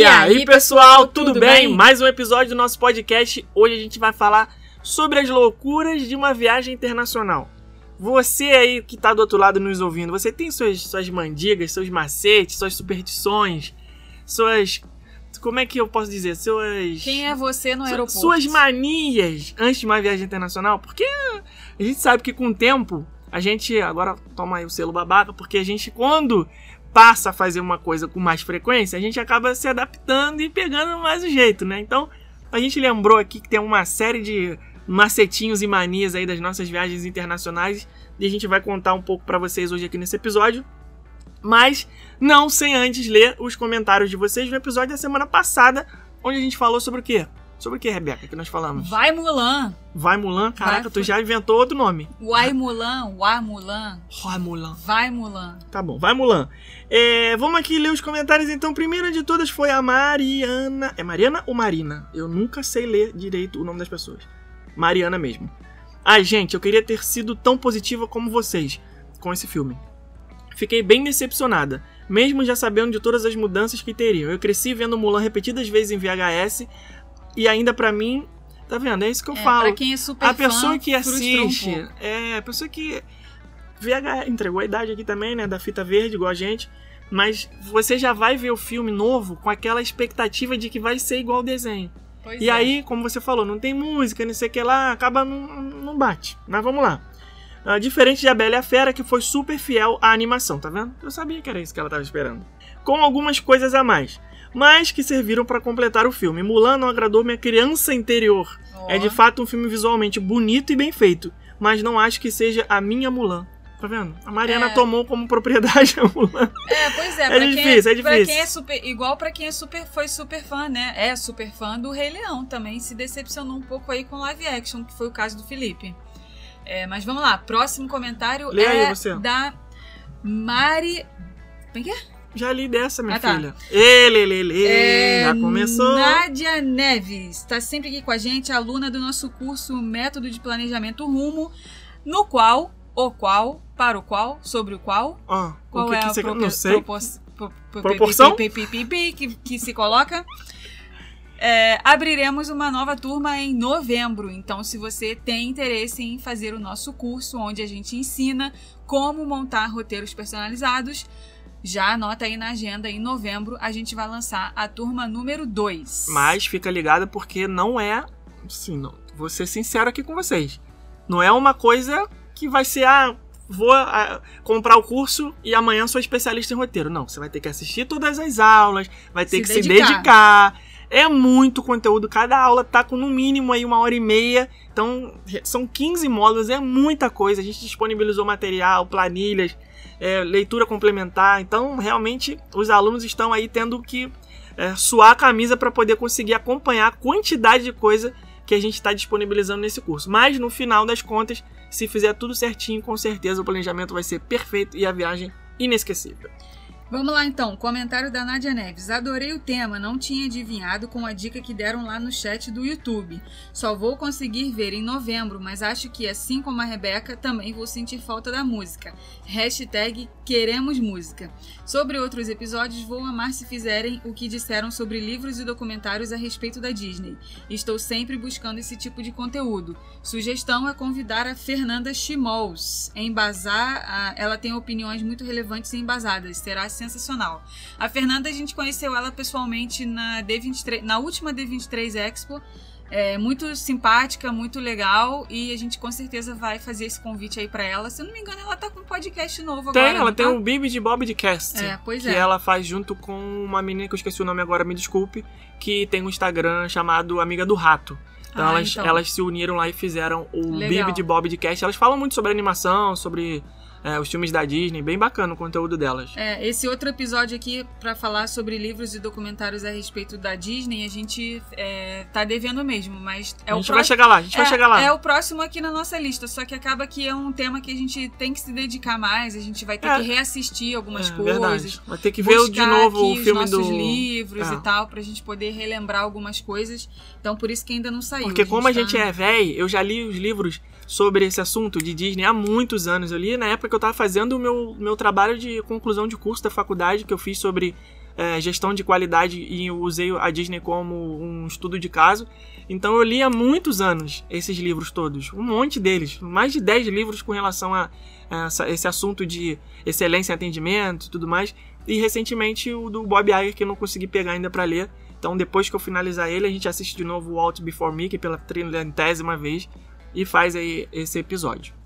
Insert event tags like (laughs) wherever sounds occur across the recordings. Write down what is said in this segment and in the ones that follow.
E, aí, pessoal, tudo, tudo bem? bem? Mais um episódio do nosso podcast. Hoje a gente vai falar sobre as loucuras de uma viagem internacional. Você aí que tá do outro lado nos ouvindo, você tem suas, suas mandigas, seus macetes, suas superstições, suas. Como é que eu posso dizer? Suas. Quem é você no aeroporto? Suas manias antes de uma viagem internacional? Porque a gente sabe que com o tempo a gente. Agora toma aí o selo babaca, porque a gente, quando passa a fazer uma coisa com mais frequência, a gente acaba se adaptando e pegando mais o jeito, né? Então, a gente lembrou aqui que tem uma série de macetinhos e manias aí das nossas viagens internacionais e a gente vai contar um pouco para vocês hoje aqui nesse episódio. Mas não sem antes ler os comentários de vocês no episódio da semana passada, onde a gente falou sobre o quê? Sobre o que, Rebeca, que nós falamos? Vai Mulan. Vai Mulan? Caraca, Vai, tu já inventou outro nome. Vai Mulan, Vai Mulan. Vai Mulan. Vai Mulan. Tá bom, vai Mulan. É, vamos aqui ler os comentários então. Primeira de todas foi a Mariana. É Mariana ou Marina? Eu nunca sei ler direito o nome das pessoas. Mariana mesmo. Ai, gente, eu queria ter sido tão positiva como vocês com esse filme. Fiquei bem decepcionada, mesmo já sabendo de todas as mudanças que teriam. Eu cresci vendo Mulan repetidas vezes em VHS, e ainda para mim, tá vendo? É isso que eu é, falo. Pra quem é super a pessoa fã, que assiste, um é, a pessoa que VH entregou a idade aqui também, né, da fita verde igual a gente, mas você já vai ver o filme novo com aquela expectativa de que vai ser igual ao desenho. Pois e é. aí, como você falou, não tem música, não sei o que lá, acaba não, não bate. Mas vamos lá. Uh, diferente de A Bela e a Fera, que foi super fiel à animação, tá vendo? Eu sabia que era isso que ela estava esperando. Com algumas coisas a mais mas que serviram para completar o filme. Mulan não agradou minha criança interior. Oh. É de fato um filme visualmente bonito e bem feito, mas não acho que seja a minha Mulan. Tá vendo? A Mariana é. tomou como propriedade a Mulan. É, pois é. É difícil, quem, é difícil. Quem é super, igual para quem é super, foi super fã, né? É super fã do Rei Leão também. Se decepcionou um pouco aí com live action, que foi o caso do Felipe. É, mas vamos lá. Próximo comentário Lê é aí, você. da Mari... Como é que é? Já li dessa, minha ah, tá. filha. Ele, ele, ele, é, já começou. Nádia Neves está sempre aqui com a gente, aluna do nosso curso Método de Planejamento Rumo, no qual, o qual, para o qual, sobre o qual, ah, qual o que é que a você... não sei. propos- pro- pro- Proporção? pi- pi- pi- que, que se coloca. É, abriremos uma nova turma em novembro. Então, se você tem interesse em fazer o nosso curso, onde a gente ensina como montar roteiros personalizados, já anota aí na agenda, em novembro a gente vai lançar a turma número 2. Mas fica ligada porque não é. Assim, não, vou ser sincero aqui com vocês. Não é uma coisa que vai ser, ah, vou ah, comprar o curso e amanhã sou especialista em roteiro. Não, você vai ter que assistir todas as aulas, vai ter Se que se dedicar. É muito conteúdo, cada aula tá com no mínimo aí uma hora e meia. Então, são 15 módulos, é muita coisa. A gente disponibilizou material, planilhas, é, leitura complementar. Então, realmente, os alunos estão aí tendo que é, suar a camisa para poder conseguir acompanhar a quantidade de coisa que a gente está disponibilizando nesse curso. Mas, no final das contas, se fizer tudo certinho, com certeza o planejamento vai ser perfeito e a viagem inesquecível. Vamos lá então, comentário da Nádia Neves. Adorei o tema, não tinha adivinhado com a dica que deram lá no chat do YouTube. Só vou conseguir ver em novembro, mas acho que, assim como a Rebeca, também vou sentir falta da música. Hashtag queremos música. Sobre outros episódios, vou amar se fizerem o que disseram sobre livros e documentários a respeito da Disney. Estou sempre buscando esse tipo de conteúdo. Sugestão é convidar a Fernanda Chimols. Embasar, a- ela tem opiniões muito relevantes e embasadas. Será sensacional. A Fernanda, a gente conheceu ela pessoalmente na D23, na última D23 Expo. É muito simpática, muito legal e a gente com certeza vai fazer esse convite aí pra ela. Se eu não me engano, ela tá com um podcast novo Tem, agora. ela não tem tá? o Bibi de Bob de Cast. É, pois que é. ela faz junto com uma menina que eu esqueci o nome agora, me desculpe, que tem um Instagram chamado Amiga do Rato. Então, Ah, elas, então. elas se uniram lá e fizeram o Legal. Bibi de Bob de Cast. Elas falam muito sobre animação, sobre é, os filmes da Disney, bem bacana o conteúdo delas. É, esse outro episódio aqui pra falar sobre livros e documentários a respeito da Disney, a gente é, tá devendo mesmo, mas é a o gente vai próximo. chegar lá, a gente vai é, chegar lá. é o próximo aqui na nossa lista, só que acaba que é um tema que a gente tem que se dedicar mais, a gente vai ter É. que reassistir algumas É, coisas. verdade. Vai ter que ver de novo o filme os nossos do. livros É. e tal, pra gente poder relembrar algumas coisas. Então, por isso que ainda não saiu. Porque como a gente tá- é velho, eu já li os livros sobre esse assunto de Disney há muitos anos. Eu li na época que eu tava fazendo o meu, meu trabalho de conclusão de curso da faculdade, que eu fiz sobre é, gestão de qualidade e eu usei a Disney como um estudo de caso. Então eu li há muitos anos esses livros todos, um monte deles, mais de 10 livros com relação a, essa, esse assunto de excelência em atendimento e tudo mais. E recentemente o do Bob Iger que eu não consegui pegar ainda para ler. Então depois que eu finalizar ele, a gente assiste de novo o Walt Before Me, que pela trilhantésima vez, e faz aí esse episódio.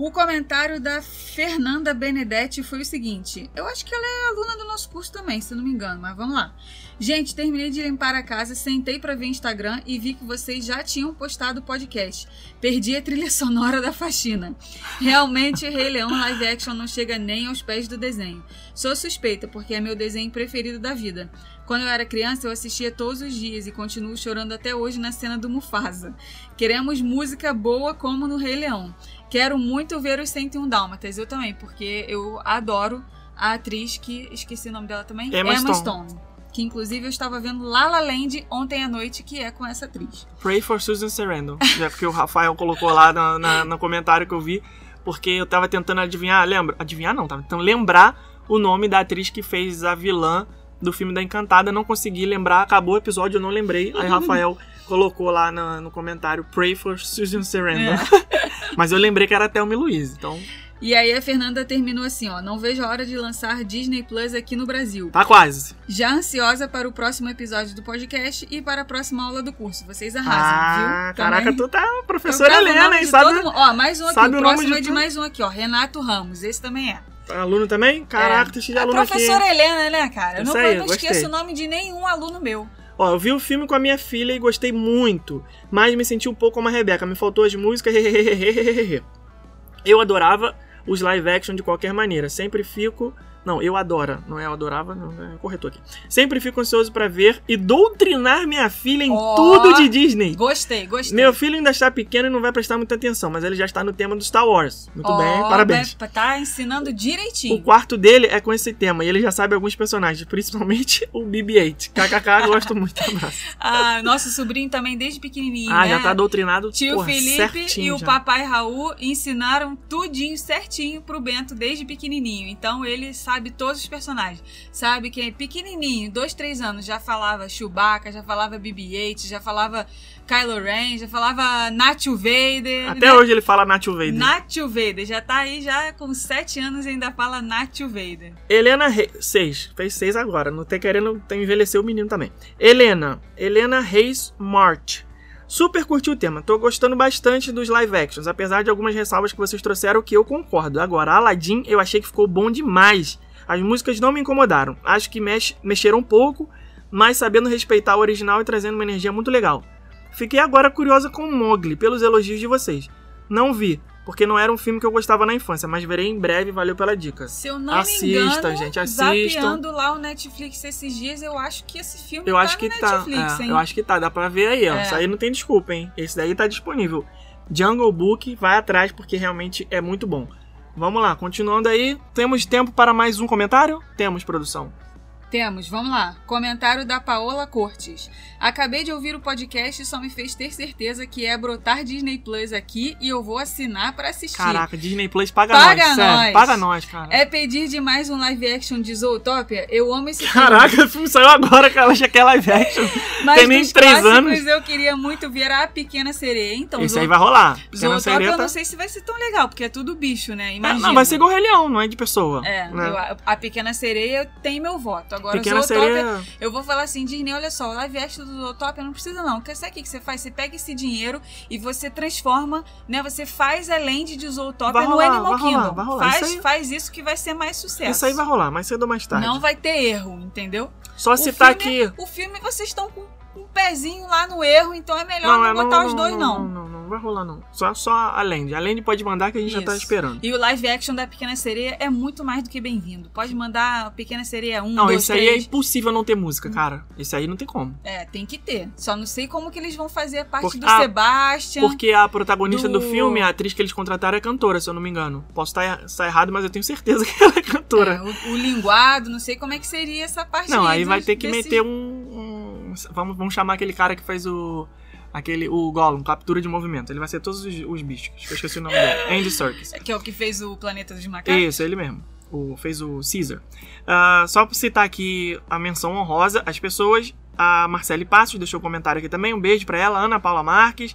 O comentário da Fernanda Benedetti foi o seguinte: eu acho que ela é aluna do nosso curso também, se não me engano, mas vamos lá. Gente, terminei de limpar a casa, sentei para ver Instagram e vi que vocês já tinham postado o podcast. Perdi a trilha (laughs) sonora da faxina. Realmente, Rei Leão live action não chega nem aos pés do desenho. Sou suspeita, porque é meu desenho preferido da vida. Quando eu era criança, eu assistia todos os dias e continuo chorando até hoje na cena do Mufasa. Queremos música boa como no Rei Leão. Quero muito ver os 101 Dálmatas, eu também, porque eu adoro a atriz que. Esqueci o nome dela também? Emma, Emma Stone. Stone. Que inclusive eu estava vendo La La Land ontem à noite, que é com essa atriz. Pray for Susan Sarandon. Já que o Rafael colocou lá no, na, no comentário que eu vi. Porque eu tava tentando adivinhar, lembra? Adivinhar não, tava tentando lembrar o nome da atriz que fez a vilã do filme da Encantada. Não consegui lembrar, acabou o episódio, eu não lembrei. Aí (laughs) Rafael colocou lá no, no comentário Pray for Susan Sarandon. É. (laughs) Mas eu lembrei que era Thelma e Louise, então E aí a Fernanda terminou assim, ó. Não vejo a hora de lançar Disney Plus aqui no Brasil. tá quase. Já ansiosa para o próximo episódio do podcast e para a próxima aula do curso. Vocês arrasam, Ah, viu? caraca, Também- tu tá professora gravando o Helena, hein? Sabe, todo. Ó, mais um aqui. sabe O o nome próximo de é de mais um aqui, ó. Renato Ramos. Esse também é. aluno também? Caraca, é. tem cheio de a aluno aqui. professora? Helena, né, cara? Eu não, aí, não esqueço o nome de nenhum aluno meu. Ó, eu vi o filme com a minha filha e gostei muito, mas me senti um pouco como a Rebeca, me faltou as músicas. (laughs) eu adorava os live action de qualquer maneira, sempre fico. Não, eu adora, não é eu adorava, não, é corretor aqui. Sempre fico ansioso pra ver e doutrinar minha filha em Ó. tudo de Disney. Gostei, gostei. Meu filho ainda está pequeno e não vai prestar muita atenção, mas ele já está no tema do Star Wars. Muito Ó, bem, parabéns. vai- Tá ensinando O direitinho. quarto dele é com esse tema e ele já sabe alguns personagens, (laughs) principalmente o BB-8. KKK, gosto muito. Abraço. (laughs) Ah, nosso sobrinho também desde pequenininho, Ah, né? já tá doutrinado. Tio porra, Felipe certinho e o já. papai Raul ensinaram tudinho certinho pro Bento desde pequenininho. Então ele sabe todos os personagens. Sabe que é pequenininho, dois, três anos, já falava Chewbacca, já falava BB-8, já falava Kylo Ren, já falava Nacho Vader. Até né? hoje ele fala Nacho Vader. Nacho Vader, já tá aí já com sete anos e ainda fala Nacho Vader. Helena Reis. Seis. Fez seis agora. Não tem querendo tem envelhecer o menino também. Helena. Helena Reis Mort. Super curti o tema. Tô gostando bastante dos live actions, apesar de algumas ressalvas que vocês trouxeram que eu concordo. Agora, Aladdin eu achei que ficou bom demais. As músicas não me incomodaram. Acho que mex mexeram um pouco, mas sabendo respeitar o original e trazendo uma energia muito legal. Fiquei agora curiosa com Mowgli, pelos elogios de vocês. Não vi, porque não era um filme que eu gostava na infância, mas verei em breve, valeu pela dica. Se eu não Assistam, me engano, gente, assistam. zapeando lá o Netflix esses dias, eu acho que esse filme Eu tá acho no que tá. Netflix, é, hein? eu acho que tá, dá pra ver aí, ó. É. Isso aí não tem desculpa, hein? Esse daí tá disponível. Jungle Book, vai atrás porque realmente é muito bom. Vamos lá, continuando aí. Temos tempo para mais um comentário? Temos, produção. Temos, vamos lá. Comentário da Paola Cortes. Acabei de ouvir o podcast e só me fez ter certeza que é brotar Disney Plus aqui e eu vou assinar pra assistir. Caraca, Disney Plus paga, Paga nós, sério. nós. Paga nós, cara. É pedir demais um live action de Zootopia? Eu amo esse filme. Caraca, o filme saiu agora, cara. Achei que é live action. Mas tem nem três anos. eu queria muito ver a Pequena Sereia. Então, Esse Zo- aí vai rolar. Pequena Zootopia eu tá- não sei se vai ser tão legal, porque é tudo bicho, né? Ah, Imagina. Não, vai ser Leão, não é de pessoa. É, né? eu- a Pequena Sereia tem meu voto. Agora, Pequena Zootopia, Sereia. eu vou falar assim, Disney, olha só, live action do Zootopia não precisa não. Porque sabe o que que você faz? Você pega esse dinheiro e você transforma, né? Você faz a land de Zootopia Vai no rolar, Animal vai rolar, Kingdom. vai rolar. Faz, Isso aí- faz isso que vai ser mais sucesso. Isso aí vai rolar, mais cedo ou mais tarde. Não vai ter erro, entendeu? Só O citar filme- aqui. O filme vocês estão com um pezinho lá no erro, então é melhor não, é, botar os dois, não. Não, não, não vai rolar, não. Só, só a Land. A Land pode mandar que a gente já tá Isso. esperando. E o live action da Pequena Sereia é muito mais do que bem-vindo. Pode mandar a Pequena Sereia 1, Não, 2, esse aí é 3. impossível não ter música, cara. Esse aí não tem como. É, tem que ter. Só não sei como que eles vão fazer a parte Porque- do ah, Sebastian. Porque a protagonista do... Do- filme, a atriz que eles contrataram é cantora, se eu não me engano. Posso estar, estar errado, mas eu tenho certeza (laughs) que ela é cantora. É, o, o linguado, não sei como é que seria essa parte não, aí vai ter que desse- meter um, um- Vamos, vamos chamar aquele cara que fez o. Aquele, o Gollum, captura de movimento. Ele vai ser todos os, os bichos. Eu esqueci o nome dele. (laughs) Andy Serkis. Que é o que fez o Planeta dos Macacos. Isso, ele mesmo. o, fez o Caesar. Uh, só pra citar aqui a menção honrosa, as pessoas. A Marcele Passos deixou um comentário aqui também. Um beijo para ela. Ana Paula Marques.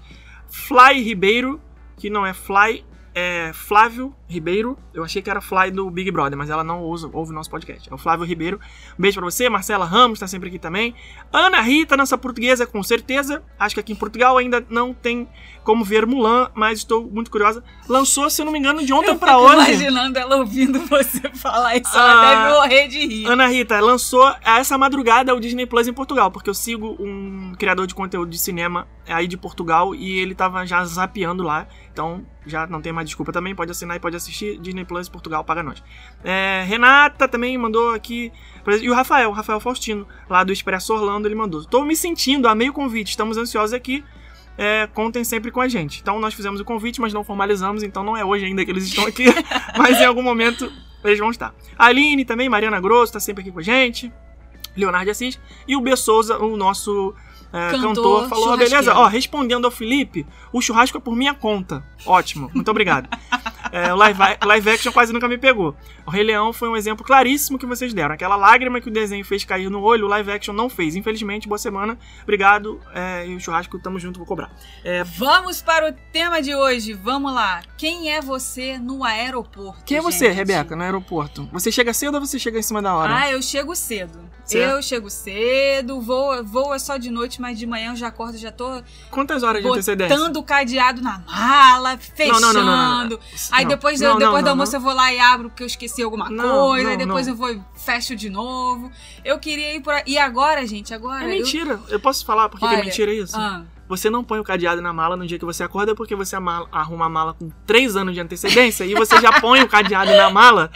Fly Ribeiro, que não é Fly, é Flávio Ribeiro. Eu achei que era Fly do Big Brother, mas ela não ouve, ouve o nosso podcast. É o Flávio Ribeiro. Um beijo pra você. Marcela Ramos tá sempre aqui também. Ana Rita, nossa portuguesa, com certeza. Acho que aqui em Portugal ainda não tem como ver Mulan, mas estou muito curiosa. Lançou, se eu não me engano, de ontem para hoje. imaginando ela ouvindo (laughs) você falar isso. Ela ah, deve morrer de rir. Ana Rita, lançou essa madrugada o Disney Plus em Portugal, porque eu sigo um criador de conteúdo de cinema aí de Portugal e ele tava já zapeando lá. Então, já não tem mais desculpa também, pode assinar e pode assistir. Disney Plus Portugal paga nós. É, Renata também mandou aqui. E o Rafael, o Rafael Faustino, lá do Expresso Orlando, ele mandou. Estou me sentindo a meio convite, estamos ansiosos aqui. É, contem sempre com a gente. Então nós fizemos o convite, mas não formalizamos, então não é hoje ainda que eles estão aqui, (laughs) mas em algum momento eles vão estar. A Aline também, Mariana Grosso, está sempre aqui com a gente. Leonardo Assis e o B. Souza, o nosso é, cantor, cantor, falou: beleza, ó, respondendo ao Felipe, o churrasco é por minha conta. Ótimo, muito obrigado. (laughs) É, o live, live action quase nunca me pegou. O Rei Leão foi um exemplo claríssimo que vocês deram. Aquela lágrima que o desenho fez cair no olho, o live action não fez. Infelizmente, boa semana. Obrigado. É, e o churrasco, tamo junto, vou cobrar. É... Vamos para o tema de hoje. Vamos lá. Quem é você no aeroporto? Quem é você, Rebeca, no aeroporto? Você chega cedo ou você chega em cima da hora? Ah, eu chego cedo. Certo. Eu chego cedo, voo, voo é só de noite, mas de manhã eu já acordo, já tô. Quantas horas de antecedência? Botando o cadeado na mala, fechando. Não, não, não, não Aí depois, eu, depois do almoço eu vou lá e abro porque eu esqueci alguma coisa. aí depois eu vou e fecho de novo. Eu queria ir por aí. E agora, gente, agora. É mentira. Eu, eu posso falar porque Olha, é mentira isso? Ah. Você não põe o cadeado na mala no dia que você acorda porque você arruma a mala com 3 anos de antecedência e você já põe o cadeado na mala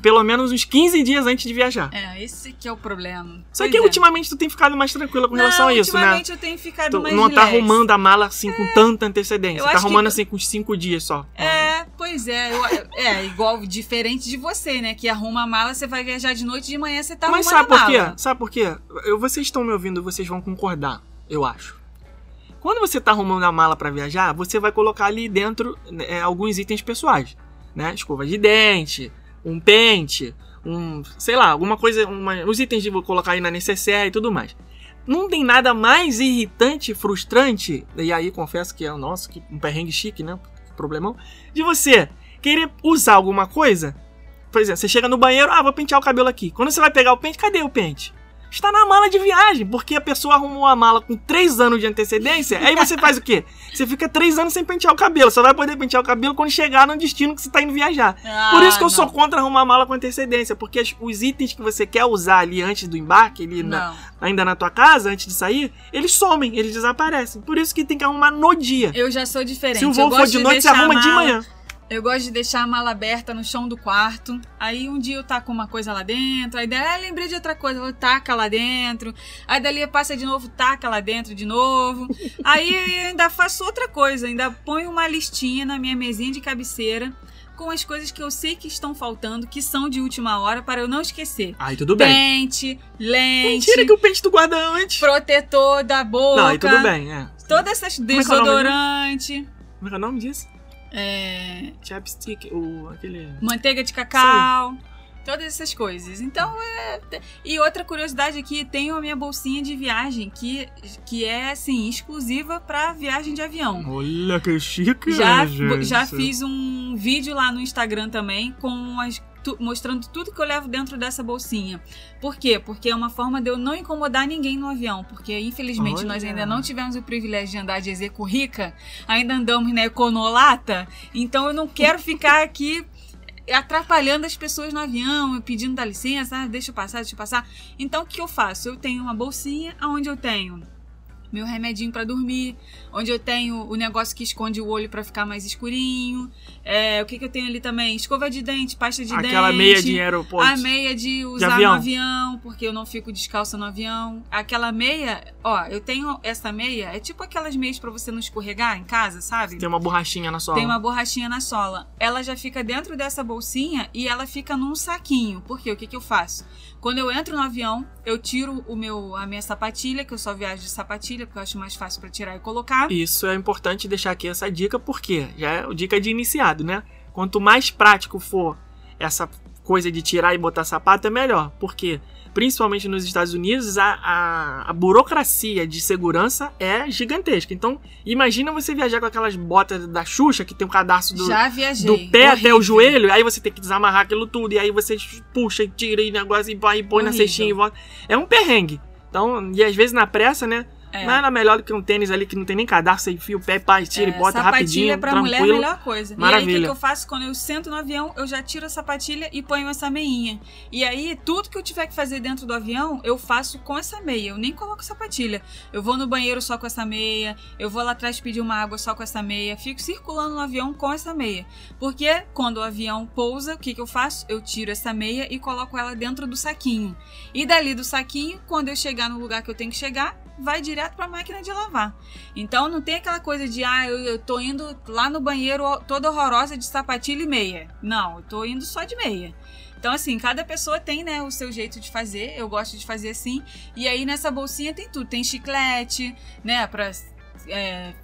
pelo menos uns 15 dias antes de viajar. É, esse que é o problema. Só pois que é. ultimamente tu tem ficado mais tranquila com não, relação a isso, né? Ultimamente eu tenho ficado tu mais Não tá arrumando a mala assim é. com tanta antecedência. Eu tá arrumando que... assim com uns 5 dias só. É, pois é. Eu, é, igual, diferente de você, né? Que arruma a mala, você vai viajar de noite de manhã você tá Mas arrumando a mala. Mas sabe por quê? Sabe por quê? Eu, vocês estão me ouvindo, vocês vão concordar, eu acho. Quando você tá arrumando a mala para viajar, você vai colocar ali dentro é, alguns itens pessoais, né? Escova de dente, um pente, um, sei lá, alguma coisa, uma, os itens de colocar aí na necessaire e tudo mais. Não tem nada mais irritante, frustrante, e aí confesso que é o nosso, que um perrengue chique, né? Problemão, de você querer usar alguma coisa. Por exemplo, você chega no banheiro, ah, vou pentear o cabelo aqui. Quando você vai pegar o pente, cadê o pente? Está na mala de viagem, porque a pessoa arrumou a mala com 3 anos de antecedência, aí você faz o quê? Você fica 3 anos sem pentear o cabelo, só vai poder pentear o cabelo quando chegar no destino que você está indo viajar. Ah, Por isso que eu não. sou contra arrumar a mala com antecedência, porque os itens que você quer usar ali antes do embarque, ali na, ainda na tua casa, antes de sair, eles somem, eles desaparecem. Por isso que tem que arrumar no dia. Eu já sou diferente. Se o voo for de noite, você arruma de manhã. Eu gosto de deixar a mala aberta no chão do quarto. Aí um dia eu taco uma coisa lá dentro. Aí daí, ah, lembrei de outra coisa, vou taca lá dentro. Aí dali passa de novo, taca lá dentro de novo. (laughs) Aí eu ainda faço outra coisa, ainda ponho uma listinha na minha mesinha de cabeceira com as coisas que eu sei que estão faltando, que são de última hora, para eu não esquecer. Aí tudo bem. Pente, lente. Mentira que o pente tu guarda antes. Protetor da boca. Não, aí tudo bem, é. Todas essas desodorante. Como é que é o nome disso? É... Chapstick, o, aquele... Manteiga de cacau. Sim. Todas essas coisas. Então, é... E outra curiosidade aqui, tenho a minha bolsinha de viagem, que, que é, assim, exclusiva para viagem de avião. Olha que chique, já, gente. já fiz um vídeo lá no Instagram também com as tu, mostrando tudo que eu levo dentro dessa bolsinha. Por quê? Porque é uma forma de eu não incomodar ninguém no avião. Porque, infelizmente, Olha. nós ainda não tivemos o privilégio de andar de Ezeco Rica, ainda andamos na Econolata, então eu não quero ficar aqui atrapalhando as pessoas no avião, pedindo da licença, ah, deixa eu passar, deixa eu passar. Então o que eu faço? Eu tenho uma bolsinha onde eu tenho meu remedinho para dormir, onde eu tenho o negócio que esconde o olho para ficar mais escurinho. É, o que, que eu tenho ali também? Escova de dente, pasta de Aquela dente. Aquela meia de aeroporto. A meia de usar de avião. no avião, porque eu não fico descalça no avião. Aquela meia, ó, eu tenho essa meia, é tipo aquelas meias para você não escorregar em casa, sabe? Tem uma borrachinha na sola. Tem uma borrachinha na sola. Ela já fica dentro dessa bolsinha e ela fica num saquinho. Porque o que, que eu faço? Quando eu entro no avião, eu tiro o meu, a minha sapatilha, que eu só viajo de sapatilha, porque eu acho mais fácil para tirar e colocar. Isso é importante deixar aqui essa dica, porque já é dica de iniciado, né? Quanto mais prático for essa coisa de tirar e botar sapato é melhor. Porque, principalmente nos Estados Unidos, a, a, a burocracia de segurança é gigantesca. Então, imagina você viajar com aquelas botas da Xuxa, que tem um cadastro do, viajei. do pé até Horrível. o joelho, aí você tem que desamarrar aquilo tudo, e aí você puxa e tira e negócio e põe, e põe na cestinha e volta. É um perrengue. Então, e às vezes na pressa, né? É. Nada melhor do que um tênis ali que não tem nem cadastro, você enfia o pé, pá, e tira e É, bota sapatilha rapidinho, pra mulher é a tranquilo. melhor coisa. E aí, o Maravilha. que, que eu faço quando eu sento no avião? Eu já tiro a sapatilha e ponho essa meinha. E aí, tudo que eu tiver que fazer dentro do avião, eu faço com essa meia. Eu nem coloco sapatilha. Eu vou no banheiro só com essa meia. Eu vou lá atrás pedir uma água só com essa meia. Fico circulando no avião com essa meia. Porque quando o avião pousa, o que, que eu faço? Eu tiro essa meia e coloco ela dentro do saquinho. E dali do saquinho, quando eu chegar no lugar que eu tenho que chegar, vai direto pra máquina de lavar. Então não tem aquela coisa de, ah, eu, eu tô indo lá no banheiro toda horrorosa de sapatilha e meia. Não, eu tô indo só de meia. Então, assim, cada pessoa tem, né, o seu jeito de fazer. Eu gosto de fazer assim. E aí, nessa bolsinha tem tudo. Tem chiclete, né, pra é,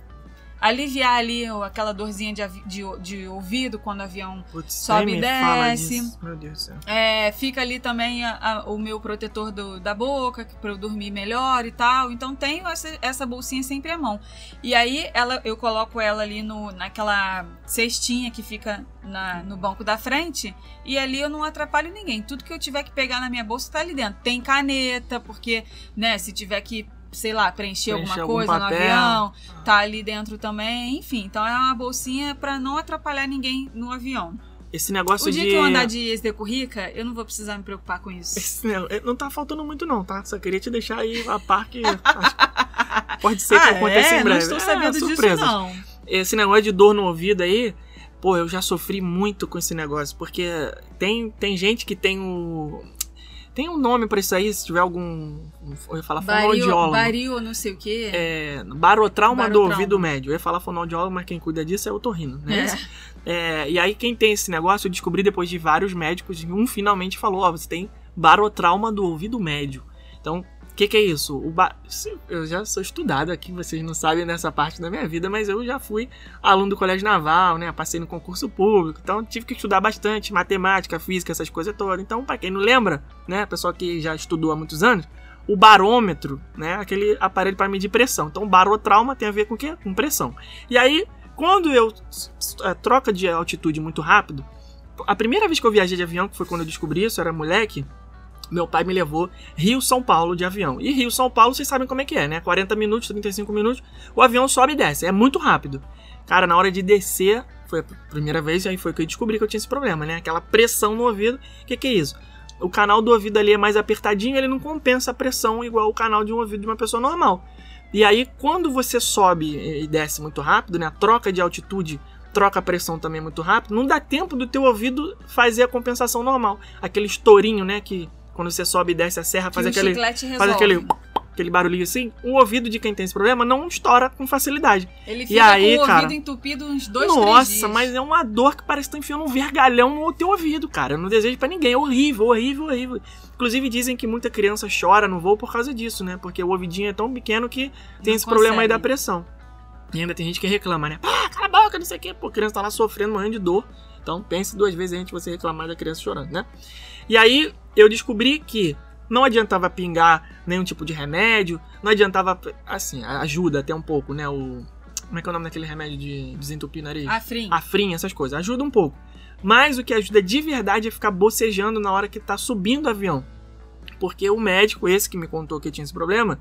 aliviar ali aquela dorzinha de, de, de ouvido quando o avião Putz, Sobe e desce. Meu Deus do céu. é, fica ali também a- a- o meu protetor do- da boca, pra eu dormir melhor e tal. Então tenho essa, essa bolsinha sempre à mão. E aí ela, eu coloco ela ali no, naquela cestinha que fica na- no banco da frente. E ali eu não atrapalho ninguém. Tudo que eu tiver que pegar na minha bolsa tá ali dentro. Tem caneta, porque, né, se tiver que, sei lá, preencher, Preencher alguma algum coisa no avião, tá ali dentro também. Enfim, então é uma bolsinha pra não atrapalhar ninguém no avião. Esse negócio O dia de. que eu andar de ex-deco rica, eu não vou precisar me preocupar com isso. Esse negócio- Não tá faltando muito, não, tá? Só queria te deixar aí a par (laughs) que. Pode ser que aconteça em Não breve. estou É, sabendo disso, surpresas. não. Esse negócio de dor no ouvido aí, pô, eu já sofri muito com esse negócio, porque tem, tem gente que tem o. Tem um nome pra isso aí, se tiver algum. Eu ia falar Bario, fonoaudiólogo. bario não sei o quê. É, barotrauma do ouvido médio. Eu ia falar fonoaudiólogo, mas quem cuida disso é o torrino, né? É, e aí, quem tem esse negócio, eu descobri depois de vários médicos, e um finalmente falou: Ó, você tem barotrauma do ouvido médio. Então, o que, que é isso? O ba- Eu já sou estudado aqui, vocês não sabem nessa parte da minha vida, mas eu já fui aluno do Colégio Naval, né? Passei no concurso público, então tive que estudar bastante matemática, física, essas coisas todas. Então, para quem não lembra, né? Pessoal que já estudou há muitos anos, o barômetro, né? Aquele aparelho para medir pressão. Então, barotrauma tem a ver com o quê? Com pressão. E aí, quando eu é, troca de altitude muito rápido, a primeira vez que eu viajei de avião, que foi quando eu descobri isso, era moleque, meu pai me levou Rio-São Paulo de avião. E Rio-São Paulo, vocês sabem como é que é, né? 40 minutos, 35 minutos, o avião sobe e desce. É muito rápido. Cara, na hora de descer, foi a primeira vez, aí foi que eu descobri que eu tinha esse problema, né? Aquela pressão no ouvido. O que, que é isso? O canal do ouvido ali é mais apertadinho, ele não compensa a pressão igual o canal de um ouvido de uma pessoa normal. E aí, quando você sobe e desce muito rápido, né? A troca de altitude troca a pressão também muito rápido, não dá tempo do teu ouvido fazer a compensação normal. Aquele estourinho, né? Que quando você sobe e desce a serra, faz aquele, faz aquele, aquele barulhinho assim. O ouvido de quem tem esse problema não estoura com facilidade. Ele E fica aí, com o cara? ouvido entupido uns dois, Nossa, mas é uma dor que parece que tá enfiando um vergalhão no teu ouvido, cara. Eu não desejo pra ninguém. É horrível, horrível, horrível. Inclusive dizem que muita criança chora no voo por causa disso, né? Porque o ouvidinho é tão pequeno que tem Não esse problema aí consegue. da pressão. E ainda tem gente que reclama, né? Ah, cala a boca, não sei o quê. Pô, a criança tá lá sofrendo, morrendo de dor. Então pense duas vezes antes de você reclamar da criança chorando, né? E aí eu descobri que não adiantava pingar nenhum tipo de remédio, não adiantava, assim, ajuda até um pouco, né? O. Como é que é o nome daquele remédio de desentupir nariz? Afrim. afrim, essas coisas. Ajuda um pouco. Mas o que ajuda de verdade é ficar bocejando na hora que tá subindo o avião. Porque o médico, esse que me contou que tinha esse problema,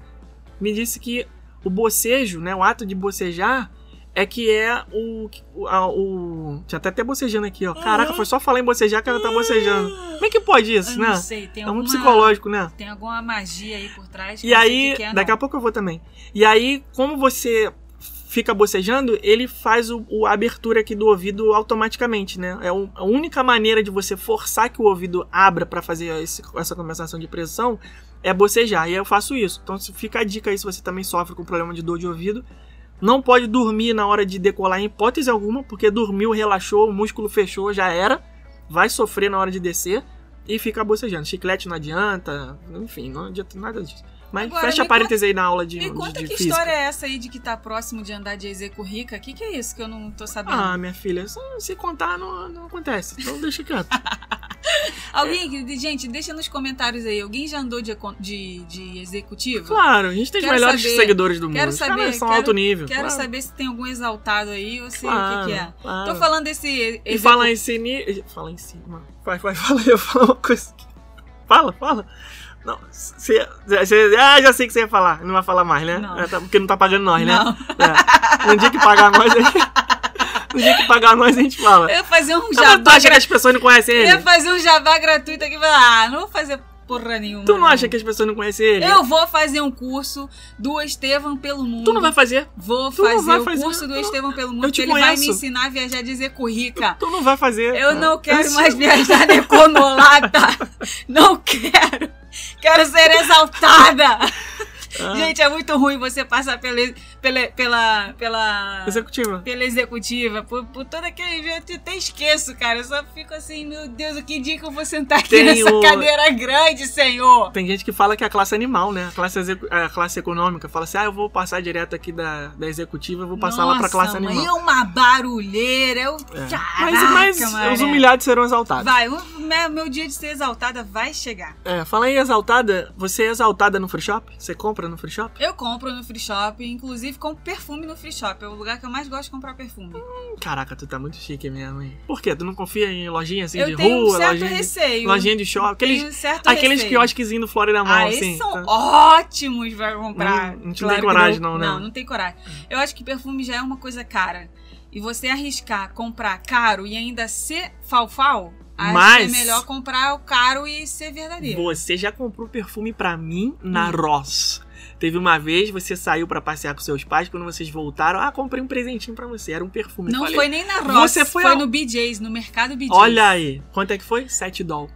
me disse que o bocejo, né, o ato de bocejar, é que é o. a- o tinha até até bocejando aqui, ó. Caraca, foi só falar em bocejar que ela tá bocejando. Como é que pode isso, Eu né? não sei, tem É alguma, muito psicológico, né? Tem alguma magia aí por trás. E aí, que é, daqui a pouco eu vou também. E aí, como você fica bocejando, ele faz o, o- a abertura aqui do ouvido automaticamente, né? É o- a única maneira de você forçar que o ouvido abra para fazer esse- essa compensação de pressão é bocejar. E aí eu faço isso. Então fica a dica aí se você também sofre com problema de dor de ouvido. Não pode dormir na hora de decolar em hipótese alguma, porque dormiu, relaxou, o músculo fechou, já era. Vai sofrer na hora de descer e fica bocejando. Chiclete não adianta, enfim, não adianta nada disso. Mas Agora, fecha parênteses aí na aula de, Me de, conta de que física. história é essa aí de que tá próximo de andar de execo rica? O que, que é isso que eu não tô sabendo? Ah, minha filha, se, se contar não, não acontece. Então deixa quieto. (laughs) (laughs) Alguém, gente, deixa nos comentários aí. Alguém já andou de, de, de executivo? Claro, a gente tem os Quero melhores saber- seguidores do mundo. Quero Os saber. caras são quero, alto nível. Quero claro, saber se tem algum exaltado aí ou se o claro, que, que é. claro. Tô falando desse. E execu- fala em cine... Fala em cima. Vai, vai, (laughs) fala aí, eu falo uma coisa. Fala, fala. Não, você, você- ah, já sei o que você ia falar. Não vai falar mais, né? Não. É, tá- porque não tá pagando nós, né? Não. É. No dia que pagar nós, aí... (laughs) no dia que pagar nós, a gente fala. Eu ia fazer um jabá. tu acha que as pessoas não conhecem Eu ele? ia fazer um jabá gratuito aqui e falar, ah, não vou fazer porra nenhuma. Tu não acha que as pessoas não conhecem ele? Eu vou fazer um curso do Estevam pelo mundo. Tu não vai fazer? Vou Tu fazer o fazer, curso do eu não- Estevam pelo eu mundo, te que ele vai me conheço. ensinar a viajar a dizer currica. Tu não vai fazer. Eu não quero Isso- mais viajar na (laughs) Econolata. Não quero. Quero ser exaltada. Ah, Gente, é muito ruim você passar pela, pela, pela, pela, Executiva. pela executiva, por, por todo aquele jeito. Eu até esqueço, cara. Eu só fico assim, meu Deus, o que dia que eu vou sentar aqui Tem nessa o- cadeira grande, senhor? Tem gente que fala que é a classe animal, né? A classe, execu- a classe econômica. Fala assim, ah, eu vou passar direto aqui da, da executiva, eu vou passar lá pra classe Nossa, animal. mãe, É uma barulheira. Eu... É. Caraca, Mas, mas os humilhados serão exaltados. Vai, o meu, meu dia de ser exaltada vai chegar. É, fala aí, exaltada. Você é exaltada no free shop? Você compra no free shop? Eu compro no free shop, inclusive compro perfume no free shop. É o lugar que eu mais gosto de comprar perfume. Caraca, tu tá muito chique mesmo, hein? Por quê? Tu não confia em lojinha assim eu de tenho rua, um certo lojinha, de, receio. lojinha de shopping? Aqueles, Tenho certo aqueles quiosquezinhos do Florida Mall, Ah, assim. são tá? ótimos pra comprar. Não- não te Claro tem coragem, não, né? Não, não tem coragem. Eu acho que perfume já é uma coisa cara. E você arriscar comprar caro e ainda ser falfal, acho Mas- que é melhor comprar o caro e ser verdadeiro. Você já comprou perfume pra mim na Hum. Ross. Teve uma vez, você saiu pra passear com seus pais, quando vocês voltaram, ah, comprei um presentinho pra você, era um perfume. Não Falei, foi nem na Ross, Você foi foi ao- no BJ's, no mercado BJ's. Olha aí, quanto é que foi? 7 dólares.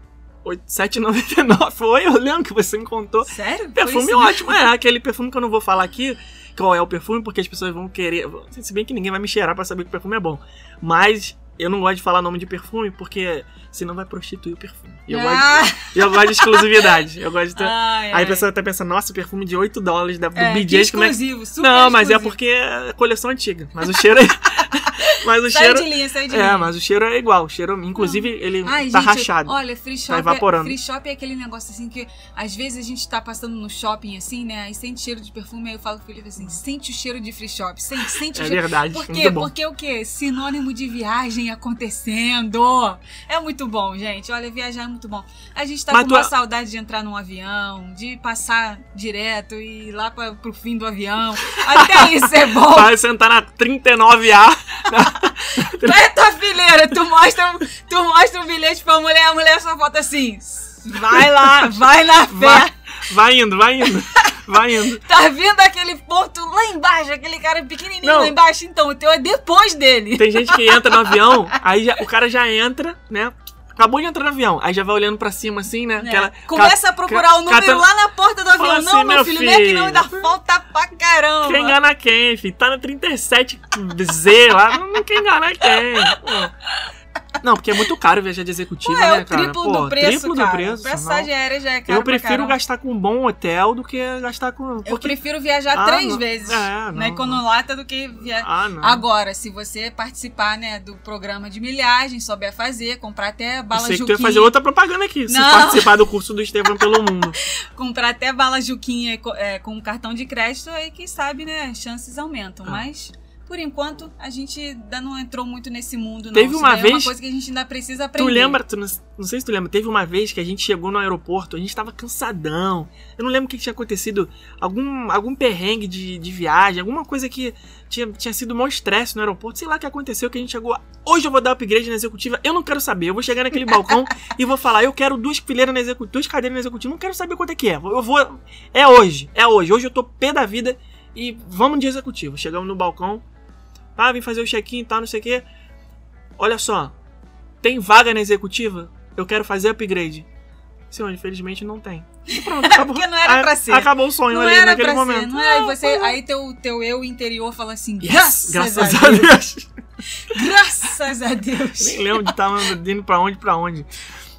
7,99 foi, eu lembro que você me contou. Sério? Perfume ótimo, é aquele perfume que eu não vou falar aqui qual é o perfume, porque as pessoas vão querer. Se bem que ninguém vai me cheirar pra saber que o perfume é bom. Mas eu não gosto de falar nome de perfume, porque senão vai prostituir o perfume. E eu, gosto, Ah, de, eu gosto de exclusividade. Eu gosto de ter- ai, Aí a pessoa tá pensando, nossa, perfume de 8 dólares da, do é, que BJ, como é que. exclusivo, super Não, mas é exclusivo. porque é coleção antiga. Mas o cheiro é. (laughs) mas o Sai cheiro. de linha, sai de É, linha. mas o cheiro é igual. O cheiro, inclusive, ele Ai, tá gente, rachado. Olha, free shop, evaporando. É, free shop é aquele negócio assim que às vezes a gente tá passando no shopping assim, né? Aí sente cheiro de perfume, aí eu falo pro Felipe assim: sente o cheiro de free shop, sente, sente (laughs) É o cheiro. verdade. Por quê? Porque o quê? Sinônimo de viagem acontecendo. É muito bom, gente. Olha, viajar é muito bom. A gente tá Mas com uma saudade de entrar num avião, de passar direto e ir lá pra, pro fim do avião. Até (laughs) isso é bom. Vai sentar na 39A. (laughs) (laughs) Tu é tua fileira, tu mostra, tu mostra o bilhete pra mulher, a mulher só volta assim. Vai lá, vai na fé. Vai, vai indo, vai indo. Vai indo. (laughs) Tá vendo aquele ponto lá embaixo, aquele cara pequenininho Não. lá embaixo? Então, o teu é depois dele. Tem gente que entra no avião, aí já- o cara já entra, né? Acabou de entrar no avião, aí já vai olhando pra cima assim, né? né? Aquela- Começa a procurar o número catando- lá na porta do avião. Fala não, assim, meu meu filho, não é que não filho. dá falta pra caramba. Quer enganar quem, filho? Tá no 37Z (laughs) lá, não quer enganar quem. Pô. Não, porque é muito caro viajar de executiva, Pô, é né, o cara? triplo Pô, do preço, triplo cara. do preço. Passagem não. aérea já é caro Eu prefiro gastar com um bom hotel do que gastar com. Eu porque- prefiro viajar Ah, três não. vezes É, na não, Econolata do que viajar. Ah, não. Agora, se você participar, né, do programa de milhagem, souber fazer, comprar até Eu bala sei que tu ia fazer outra propaganda aqui. Se participar do curso do Estevam pelo mundo. (laughs) comprar até bala Juquinha co- é, com cartão de crédito, aí quem sabe, né, chances aumentam. Ah. Mas, por enquanto, a gente ainda não entrou muito nesse mundo, não. Teve Isso uma daí É uma vez- coisa que a gente ainda precisa aprender. Tu lembra, tu não, não sei se tu lembra, teve uma vez que a gente chegou no aeroporto, a gente tava cansadão. Eu não lembro o que tinha acontecido. Algum, algum perrengue de, de viagem, alguma coisa que tinha, tinha sido mau estresse no aeroporto. Sei lá o que aconteceu, que a gente chegou. Hoje eu vou dar upgrade na executiva. Eu não quero saber. Eu vou chegar naquele balcão (laughs) e vou falar: eu quero duas fileiras na executiva, duas cadeiras na executiva. Não quero saber quanto é que é. Eu vou. É hoje, é hoje. Hoje eu tô pé da vida e vamos de executivo. Chegamos no balcão. Ah, vim fazer o check-in e tal, não sei o quê. Olha só, tem vaga na executiva? Eu quero fazer upgrade. Senhor, infelizmente não tem. E pronto, (laughs) acabou. Porque não era Ah, pra ser. Acabou o sonho Não ali era naquele pra momento. ser, não Não, você, foi- aí teu, teu eu interior fala assim, Yes, graças, graças a a Deus. Deus. (laughs) Graças a Deus. Nem lembro de estar indo pra onde pra onde.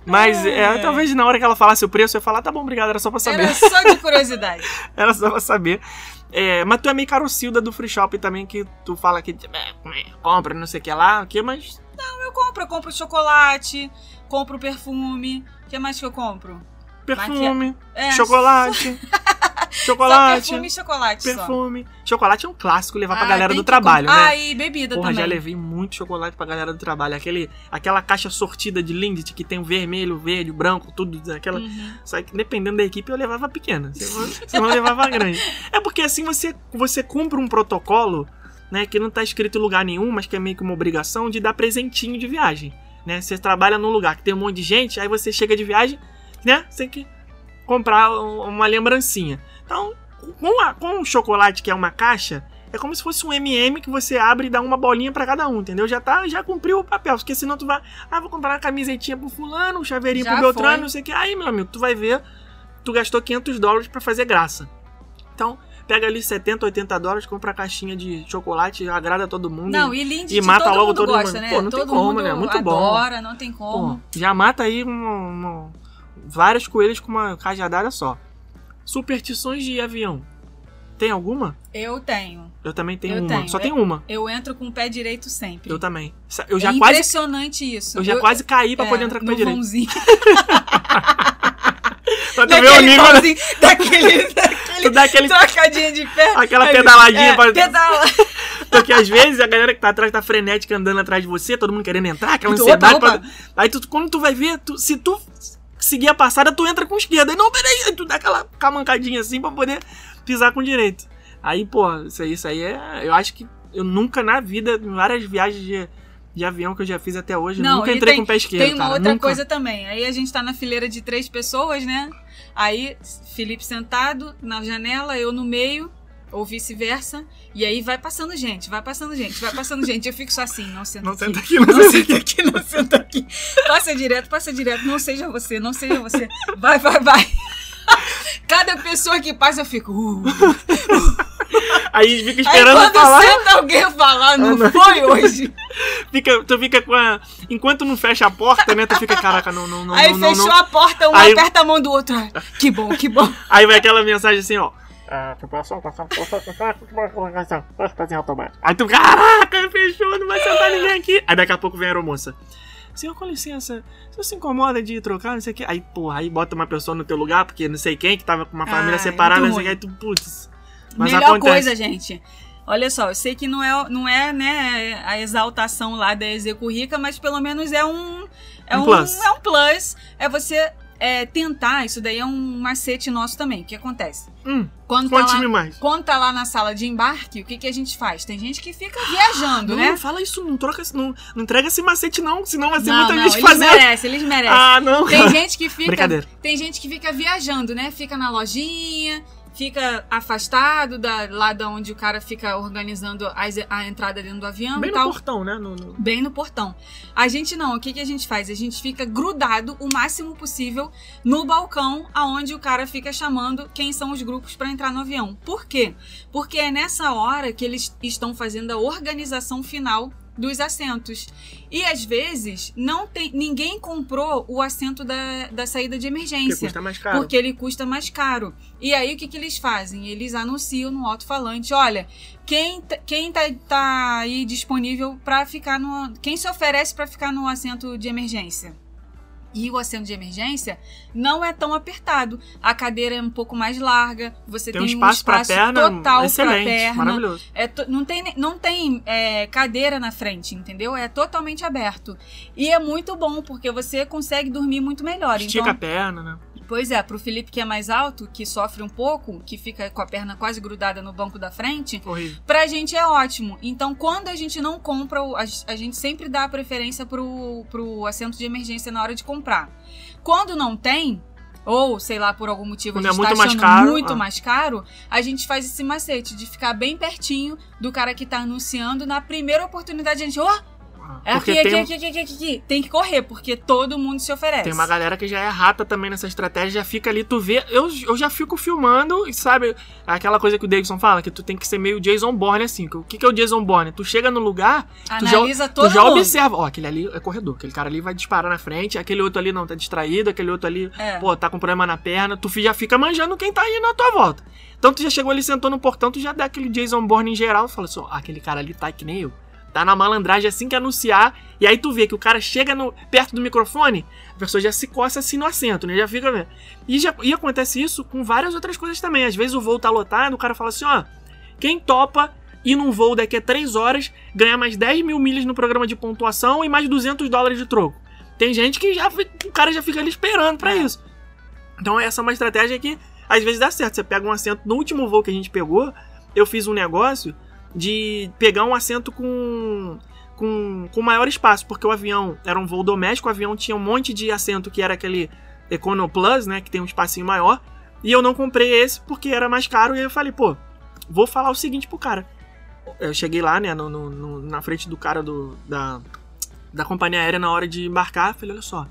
Mas é, ai. talvez na hora que ela falasse o preço, eu ia falar, tá bom, obrigado, era só pra saber. Era só de curiosidade. (laughs) Era só pra saber. É, mas tu é meio carocilda do free shop também, que tu fala que é, compra, não sei o que lá, o que, mas Eu compro, eu compro chocolate, compro perfume. O que mais que eu compro? Perfume, É, chocolate, (laughs) Só chocolate, perfume e chocolate só. perfume. Chocolate é um clássico levar pra Ah, galera tem do trabalho, com- né? Ah, e bebida Porra, também. já levei muito chocolate pra galera do trabalho. Aquele, aquela caixa sortida de Lindt que tem o vermelho, verde, branco, tudo. Aquela, Uhum. Só que dependendo da equipe eu levava pequena. Senão eu (laughs) levava grande. É porque assim você, você cumpre um protocolo, né? Que não tá escrito em lugar nenhum, mas que é meio que uma obrigação de dar presentinho de viagem. Né? Você trabalha num lugar que tem um monte de gente, aí você chega de viagem, né? Você tem que comprar um- uma lembrancinha. Então, com, a, com o chocolate, que é uma caixa, é como se fosse um MM que você abre e dá uma bolinha pra cada um, entendeu? Já tá, já cumpriu o papel, porque senão tu vai, ah, vou comprar uma camisetinha pro fulano, um chaveirinho Já pro Beltrano, não sei o que. Aí, meu amigo, tu vai ver, tu gastou 500 dólares pra fazer graça. Então, pega ali 70, 80 dólares, compra a caixinha de chocolate, agrada todo mundo. Não, e, Lindt e mata todo logo mundo todo gosta, mundo. né? Pô, não tem todo como, mundo né? Muito bom. adora, não tem pô, como. já mata aí um, um- vários coelhos com uma cajadada só. Superstições de avião. Tem alguma? Eu tenho. Eu também tenho Eu uma. tenho. Só tem uma. Eu entro com o pé direito sempre. Eu também. Eu já é quase, impressionante isso. eu já quase caí pra é, poder entrar com o pé direito. vãozinho. (laughs) Pra tu ver o Daquele nível, né? daquele, daquele trocadinho de pé. (laughs) aquela pedaladinha é, pra... pedala. (laughs) Porque às vezes a galera que tá atrás tá frenética andando atrás de você, todo mundo querendo entrar, aquela ansiedade. opa, pra- Aí tu, quando tu vai ver, tu- se tu seguir a passada, tu entra com esquerda. Aí não, peraí, aí tu dá aquela camancadinha assim pra poder pisar com direito. Aí, pô, isso aí, isso aí é. Eu acho que eu nunca na vida, em várias viagens de, de avião que eu já fiz até hoje, Não, nunca e entrei tem- com o pé esquerdo. Tem uma cara, outra nunca. coisa também. Aí a gente tá na fileira de três pessoas, né? Aí Felipe sentado na janela, eu no meio, ou vice-versa. E aí vai passando gente, vai passando gente, vai passando gente. Eu fico só assim, não senta Não aqui. senta aqui, não, Não senta aqui, não senta aqui. Passa direto, passa direto. Não seja você, não seja você. Vai, vai, vai. Cada pessoa que passa, eu fico. Uh. Aí fica Aí esperando quando falar. senta alguém falar, não, Ah, não. foi hoje. (laughs) Fica, tu fica com a. Enquanto não fecha a porta, né? Tu fica, caraca, não, não, não. Aí não, fechou não. a porta, um Aí- aperta a mão do outro. Ah, Que bom, que bom. Aí vai aquela mensagem assim, ó. Ah, preparação, em automático. Aí tu, caraca, fechou, não vai sentar ninguém aqui. Aí daqui a pouco vem a aeromoça. Senhor, com licença, você se incomoda de trocar, não sei o que. Aí, porra, aí bota uma pessoa no teu lugar, porque não sei quem, que tava com uma família Ah, é separada, não sei o que. Aí tu, putz. Mas Melhor acontece. coisa, gente. Olha só, eu sei que não é, não é né, a exaltação lá da Execurrica, mas pelo menos é um. É Um um, plus. É um plus. É você é, tentar, isso daí é um macete nosso também. O que acontece? Hum, Quando tá, lá, mais. quando tá lá na sala de embarque, o que, que a gente faz? Tem gente que fica viajando, Não, né? não fala isso, não troca, não, não entrega esse macete não, senão vai ser Não, muita não, gente eles fazendo. merecem, eles merecem. Ah, não. Tem gente que (laughs) fica. Tem gente que fica viajando, né? Fica na lojinha, fica afastado da, lá da onde o cara fica organizando as- a entrada dentro do avião Bem no tal. portão, né? No, no- Bem no portão. A gente não, o que, que a gente faz? A gente fica grudado o máximo possível no balcão aonde o cara fica chamando quem são os grupos para entrar no avião. Por quê? Porque é nessa hora que eles estão fazendo a organização final dos assentos. E às vezes não tem ninguém comprou o assento da, da saída de Porque emergência. custa mais caro. Porque ele custa mais caro. E aí o que, que eles fazem? Eles anunciam no alto-falante: olha, quem, tá- quem tá, tá aí disponível para ficar no. Quem se oferece para ficar no assento de emergência? E o assento de emergência não é tão apertado. A cadeira é um pouco mais larga. Você Tem tem, um espaço, pra perna total para excelente, perna. maravilhoso. É to- não tem, não tem é, cadeira na frente, entendeu? É totalmente aberto. E é muito bom, porque você consegue dormir muito melhor. Estica então, a perna, né? Pois é, pro Felipe que é mais alto, que sofre um pouco, que fica com a perna quase grudada no banco da frente, Horrível. pra gente é ótimo. Então, quando a gente não compra, a, gente sempre dá a preferência pro, pro assento de emergência na hora de comprar. Quando não tem, ou sei lá, por algum motivo Quando a é gente tá muito mais achando caro, muito ah. mais caro, a gente faz esse macete de ficar bem pertinho do cara que tá anunciando. Na primeira oportunidade, a gente, ó, é Porque aqui, tem, aqui, aqui, aqui, aqui, aqui. Tem que correr, porque todo mundo se oferece. tem uma galera que já é rata também nessa estratégia, já fica ali, tu vê. Eu, eu já fico filmando, e sabe, aquela coisa que o Davidson fala, que tu tem que ser meio Jason Bourne, assim. O que, que é o Jason Bourne? Tu chega no lugar, tu já, Analisa todo tu já observa. Ó, aquele ali é corredor, aquele cara ali vai disparar na frente, aquele outro ali não tá distraído, aquele outro ali, É. pô, tá com problema na perna, tu já fica manjando quem tá aí na tua volta. Então tu já chegou ali, sentou no portão, tu já dá aquele Jason Bourne em geral fala assim, ó, aquele cara ali tá que nem eu. Tá na malandragem assim que anunciar. E aí tu vê que o cara chega no, perto do microfone, a pessoa já se coça assim no assento, né? Já fica vendo. E, já, e acontece isso com várias outras coisas também. Às vezes o voo tá lotado, o cara fala assim, ó, quem topa ir num voo daqui a 3 horas, ganhar mais 10 mil milhas no programa de pontuação e mais 200 dólares de troco. Tem gente que já o cara já fica ali esperando para isso. Então essa é uma estratégia que às vezes dá certo. Você pega um assento no último voo que a gente pegou, eu fiz um negócio de pegar um assento com, com, com maior espaço, porque o avião era um voo doméstico, o avião tinha um monte de assento que era aquele Econo Plus, né, que tem um espacinho maior, e eu não comprei esse porque era mais caro, e eu falei, pô, vou falar o seguinte pro cara. Eu cheguei lá, né, no, no, na frente do cara do, da, da companhia aérea na hora de embarcar, falei, olha só,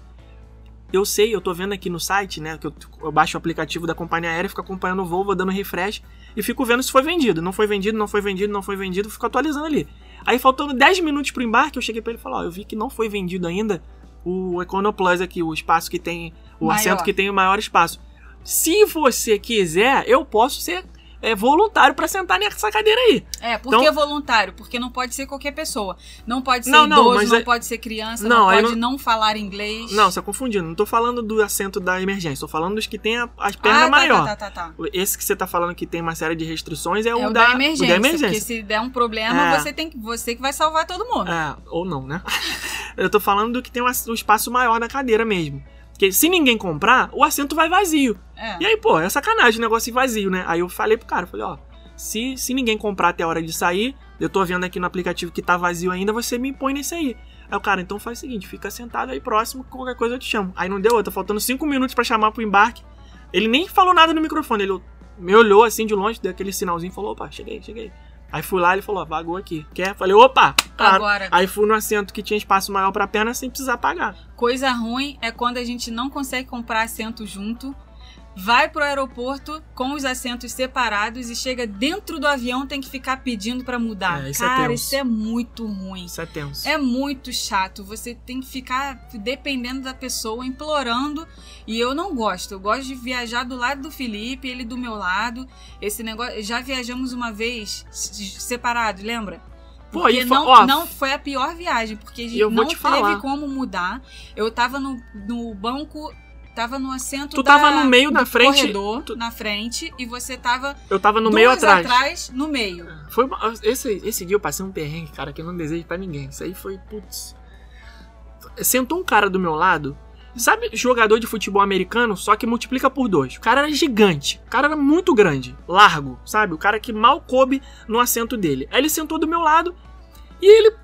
eu sei, eu tô vendo aqui no site, né, que eu, eu baixo o aplicativo da companhia aérea, fico acompanhando o voo, vou dando refresh, e fico vendo se foi vendido. Não foi vendido, não foi vendido, não foi vendido, fico atualizando ali. Aí faltando 10 minutos pro embarque, eu cheguei para ele e falei, ó, eu vi que não foi vendido ainda o Econoplus aqui, o espaço que tem, o maior. assento que tem o maior espaço. Se você quiser, eu posso ser é, voluntário para sentar nessa cadeira aí. É, por então, que voluntário? Porque não pode ser qualquer pessoa. Não pode ser não, não, idoso, não é... pode ser criança, não, não pode não... falar inglês. Não, você tá confundindo. Não tô falando do assento da emergência, tô falando dos que tem a, as pernas ah, tá, maior. Tá, tá, tá, tá, Esse que você tá falando que tem uma série de restrições é, é o, da, da, emergência, o da emergência. Porque se der um problema, é. você tem que você que vai salvar todo mundo. É, ou não, né? (laughs) Eu tô falando do que tem um, um espaço maior na cadeira mesmo. Porque se ninguém comprar, o assento vai vazio. É. E aí, pô, é sacanagem o negócio vazio, né? Aí eu falei pro cara, falei, ó, se, se ninguém comprar até a hora de sair, eu tô vendo aqui no aplicativo que tá vazio ainda, você me põe nesse aí. Aí o cara, então faz o seguinte, fica sentado aí próximo, qualquer coisa eu te chamo. Aí não deu outra, faltando 5 minutos para chamar pro embarque. Ele nem falou nada no microfone, ele me olhou assim de longe, deu aquele sinalzinho e falou, opa, cheguei, cheguei. Aí fui lá, ele falou, vagou aqui. Quer? Falei, opa, claro. Agora. Aí fui no assento que tinha espaço maior pra perna sem precisar pagar. Coisa ruim é quando a gente não consegue comprar assento junto vai pro aeroporto com os assentos separados e chega dentro do avião tem que ficar pedindo para mudar. É, isso é Cara, é isso é muito ruim. Isso é tenso. É muito chato. Você tem que ficar dependendo da pessoa, implorando. E eu não gosto. Eu gosto de viajar do lado do Felipe, ele do meu lado. Esse negócio. Já viajamos uma vez separado, lembra? Porque Pô, não, ó, não foi a pior viagem, porque a gente não teve como mudar. Eu tava no, no banco tava no assento Tu da, tava no meio na frente. corredor, tu... na frente, e você tava. Eu tava no meio atrás. atrás, no meio. Foi uma... esse, esse dia eu passei um perrengue, cara, que eu não desejo para ninguém. Isso aí foi, putz. Sentou um cara do meu lado. Sabe jogador de futebol americano, só que multiplica por dois? O cara era gigante. O cara era muito grande, largo, sabe? O cara que mal coube no assento dele. Aí ele sentou do meu lado e ele,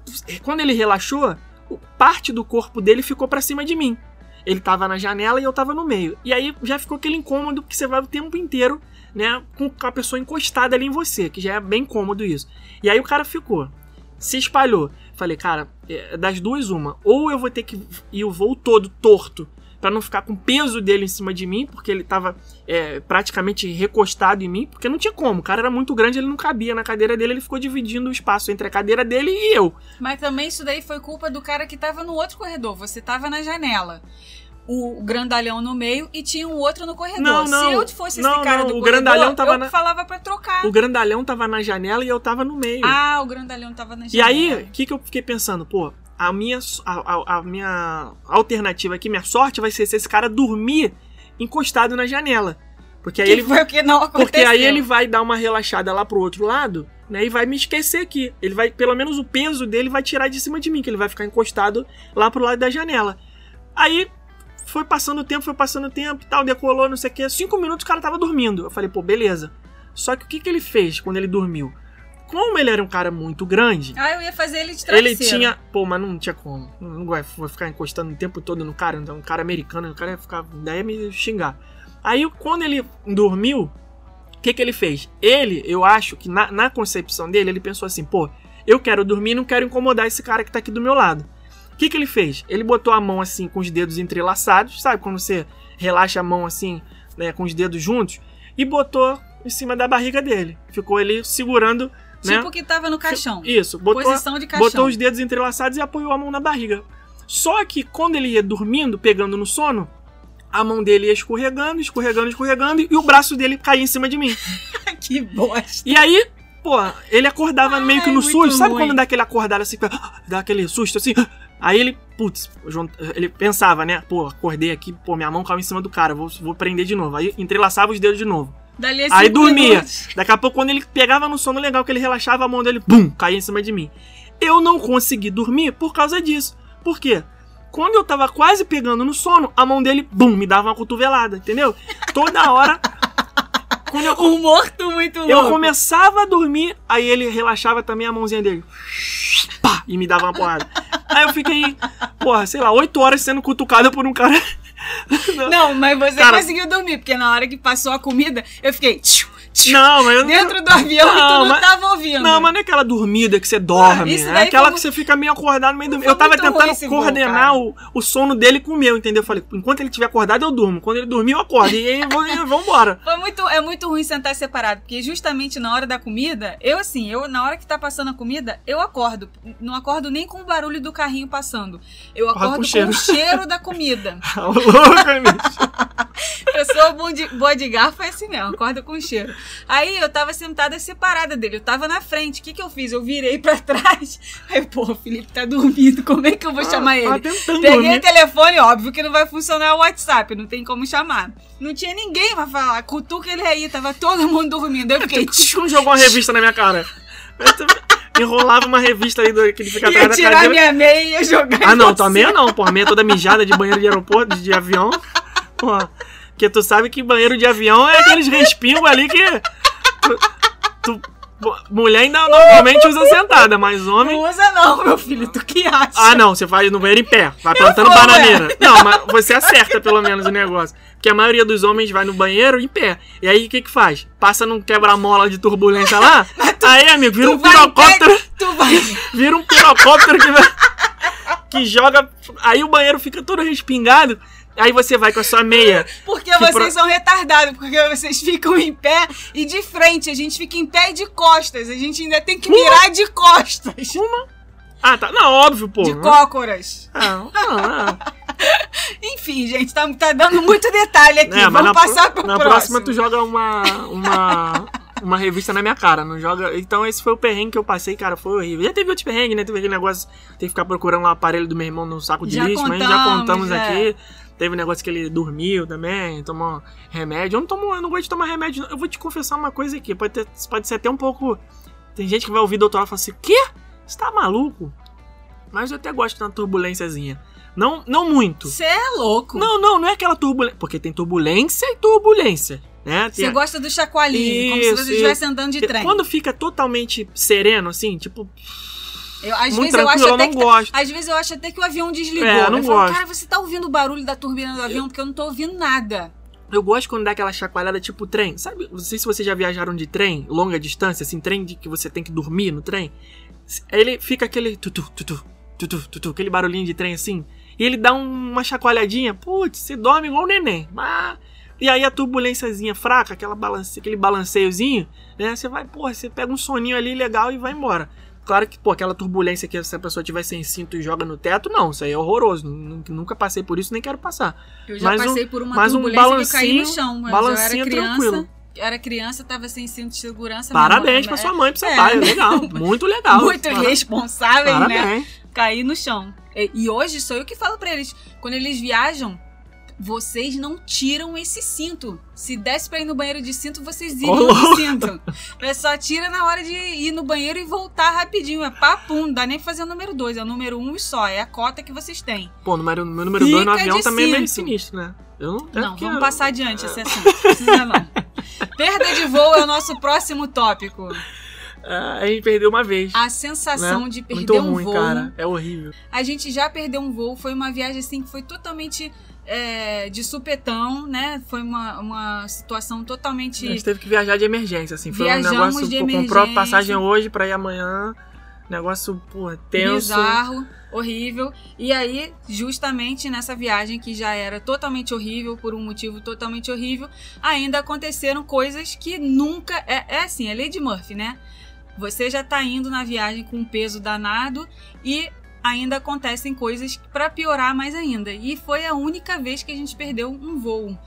quando ele relaxou, parte do corpo dele ficou para cima de mim. Ele tava na janela e eu tava no meio. E aí já ficou aquele incômodo que você vai o tempo inteiro, né, com a pessoa encostada ali em você, que já é bem cômodo isso. E aí o cara ficou, se espalhou. Falei, cara, é, das duas uma, ou eu vou ter que ir o voo todo torto para não ficar com o peso dele em cima de mim, porque ele tava é, praticamente recostado em mim, porque não tinha como. O cara era muito grande, ele não cabia na cadeira dele, ele ficou dividindo o espaço entre a cadeira dele e eu. Mas também isso daí foi culpa do cara que tava no outro corredor. Você tava na janela o grandalhão no meio e tinha um outro no corredor. Não, não, Se eu fosse não, esse cara não, do o corredor, grandalhão tava eu na... falava para trocar. O grandalhão tava na janela e eu tava no meio. Ah, o grandalhão tava na janela. E aí, o que, que eu fiquei pensando? Pô, a minha, a, a, minha alternativa aqui, minha sorte vai ser se esse cara dormir encostado na janela. Porque aí que ele foi o que não aconteceu. Porque aí ele vai dar uma relaxada lá pro outro lado, né? E vai me esquecer aqui. Ele vai, pelo menos o peso dele vai tirar de cima de mim, que ele vai ficar encostado lá pro lado da janela. Aí foi passando o tempo, foi passando o tempo e tal, decolou, não sei o que. Cinco minutos o cara tava dormindo. Eu falei, pô, beleza. Só que o que, que ele fez quando ele dormiu? Como ele era um cara muito grande. Ah, eu ia fazer ele de travesseiro. Ele tinha. Pô, mas não tinha como. Não vai ficar encostando o tempo todo no cara. Um cara americano, o cara ia ficar. Daí ia me xingar. Aí, quando ele dormiu, o que, que ele fez? Ele, eu acho que na, na concepção dele, ele pensou assim: pô, eu quero dormir não quero incomodar esse cara que tá aqui do meu lado. O que, que ele fez? Ele botou a mão assim, com os dedos entrelaçados, sabe? Quando você relaxa a mão assim, né, com os dedos juntos, e botou em cima da barriga dele. Ficou ele segurando né? Tipo que tava no caixão. Isso, botou, Posição de caixão. botou os dedos entrelaçados e apoiou a mão na barriga. Só que quando ele ia dormindo, pegando no sono, a mão dele ia escorregando, escorregando, escorregando, e o braço dele caía em cima de mim. (laughs) que bosta. E aí, pô, ele acordava meio que no susto. Sabe ruim. quando dá aquele acordado assim, dá aquele susto assim? Aí ele, putz, ele pensava, né? Pô, acordei aqui, pô, minha mão caiu em cima do cara, vou, vou prender de novo. Aí entrelaçava os dedos de novo. A Aí dormia. minutos. Daqui a pouco, quando ele pegava no sono legal, que ele relaxava, a mão dele, bum, caía em cima de mim. Eu não consegui dormir por causa disso. Por quê? Quando eu tava quase pegando no sono, a mão dele, bum, me dava uma cotovelada, entendeu? Toda hora. quando eu, (laughs) Um morto muito louco. eu começava a dormir, aí ele relaxava também a mãozinha dele. Pá, e me dava uma porrada. Aí eu fiquei, porra, sei lá, oito horas sendo cutucada por um cara. (laughs) Não, mas você Cara- conseguiu dormir, porque na hora que passou a comida, eu fiquei tchiu, Não, mas eu não- dentro do avião e tu Não, não mas- tava ouvindo. Não, mas não é aquela dormida que você dorme. Ah, é aquela foi que você fica meio acordado, meio dormindo. foi Eu tava tentando voo, coordenar cara. o, o sono dele com o meu, entendeu? Eu falei, enquanto ele estiver acordado, eu durmo. Quando ele dormir, eu acordo. E aí, vou- e vambora. Foi muito, é muito ruim sentar separado, porque justamente na hora da comida, eu assim, eu na hora que tá passando a comida, eu acordo. Não acordo nem com o barulho do carrinho passando. Eu acordo com com, cheiro. o cheiro da comida. Ô, (laughs) louco, bicho. (laughs) Bom de, boa de garfo, é assim mesmo, acorda com o cheiro. Aí eu tava sentada separada dele, eu tava na frente. O que que eu fiz? Eu virei pra (laughs) trás. Aí, pô, o Felipe tá dormindo, como é que eu vou chamar Tava ele? tentando Peguei dormir. o telefone, óbvio que não vai funcionar o WhatsApp, não tem como chamar. Não tinha ninguém pra falar, cutuca ele aí, tava todo mundo dormindo. Eu fiquei, Não jogou uma revista na minha cara. Enrolava uma revista ali do, que ele fica atrás da tirar cadeira. minha meia e jogar Ah, não, tua meia não, porra. Meia toda mijada de banheiro de aeroporto, de, de avião. Porra. Porque tu sabe que banheiro de avião é aqueles respingos ali que. Tu, tu- mulher ainda normalmente usa sentada, mas homem. Não usa não, meu filho, tu que acha? Ah, não, você faz no banheiro em pé. Vai plantando vou, bananeira. Não, mas você acerta pelo menos o negócio. Porque a maioria dos homens vai no banheiro em pé. E aí o que que faz? Passa num quebra-mola de turbulência lá. (laughs) aí, amigo, vira Tu um pirocóptero. Tu vai. Vira um pirocóptero que vai. Que joga. Aí o banheiro fica todo respingado. Aí você vai com a sua meia. Porque Que vocês pro- são retardados, porque vocês ficam em pé e de frente. A gente fica em pé e de costas. A gente ainda tem que virar de costas. Ah, tá. Não, óbvio, pô. De cócoras. Ah, (laughs) ah, Enfim, gente, tá, tá dando muito detalhe aqui. É, Vamos passar pro- pro na próximo. próxima tu joga uma, uma, uma revista na minha cara, não joga. Então esse foi o perrengue que eu passei, cara, foi horrível. Já teve outros perrengues, né? Teve aquele negócio, tem que ficar procurando o aparelho do meu irmão no saco de Já lixo, mas já contamos, contamos é. aqui. Teve negócio que ele dormiu também, tomou remédio. Eu não tomo, eu não gosto de tomar remédio. não. Eu vou te confessar uma coisa aqui, pode, ter, pode ser até um pouco. Tem gente que vai ouvir o doutor e falar assim: Quê? Você tá maluco? Mas eu até gosto de uma turbulênciazinha. Não, não muito. Você é louco. Não, não, não é aquela turbulência. Porque tem turbulência e turbulência. Né? Você a- gosta do chacoalhinho, como se Isso, você isso. estivesse andando de trem. Quando fica totalmente sereno, assim, tipo, Eu, às muito vezes eu acho eu até não que gosto. Às vezes eu acho até que o avião desligou. É, eu não falo, gosto. cara, você tá ouvindo o barulho da turbina do avião? Porque eu não tô ouvindo nada. Eu gosto quando dá aquela chacoalhada tipo trem. Sabe, não sei se vocês já viajaram de trem, longa distância, assim, trem de que você tem que dormir no trem. Ele fica aquele tutu, tutu, tutu, tutu, aquele barulhinho de trem assim. E ele dá um- uma chacoalhadinha, putz, você dorme igual um neném. Ah, e aí a turbulênciazinha fraca, aquela balance, aquele balanceiozinho, né? Você vai, porra, você pega um soninho ali legal e vai embora. Claro que, pô, aquela turbulência que se a pessoa tiver sem cinto e joga no teto, não, isso aí é horroroso. Nu- Nunca passei por isso, nem quero passar. Eu já Mas um- passei por uma mas um turbulência que eu caí no balancinho- chão. Mas eu era balancinho criança. tranquilo. Eu era criança, tava sem cinto de segurança. Parabéns pra mãe- sua mãe, pra seu É. pai. Legal, (laughs) muito legal. Muito Para- responsáveis, né? Parabéns. Cair no chão. E, e hoje sou eu que falo pra eles. Quando eles viajam, vocês não tiram esse cinto. Se desse pra ir no banheiro de cinto, vocês iriam Ô, de cinto. É só tira na hora de ir no banheiro e voltar rapidinho. É papum, não dá nem pra fazer o número dois. É o número um e só. É a cota que vocês têm. Pô, número, meu número 2 no avião também é meio cinto. sinistro, né? Eu não, é não, vamos passar adiante esse assunto. Não precisa não. (laughs) Perda de voo é o nosso próximo tópico. Ah, a gente perdeu uma vez. A sensação né? de perder Muito um ruim, voo. cara. É horrível. A gente já perdeu um voo, foi uma viagem assim que foi totalmente é, de supetão, né? Foi uma, uma situação A totalmente. gente teve que viajar de emergência, assim. Foi Viajamos um negócio. de pô, comprou a emergência. passagem hoje pra ir amanhã. Negócio, pô, tenso. Bizarro, horrível. E aí, justamente nessa viagem que já era totalmente horrível, por um motivo totalmente horrível, ainda aconteceram coisas que nunca. É, é assim, é Lady Murphy, né? Você já tá indo na viagem com um peso danado e ainda acontecem coisas pra piorar mais ainda. E foi a única vez que a gente perdeu um voo.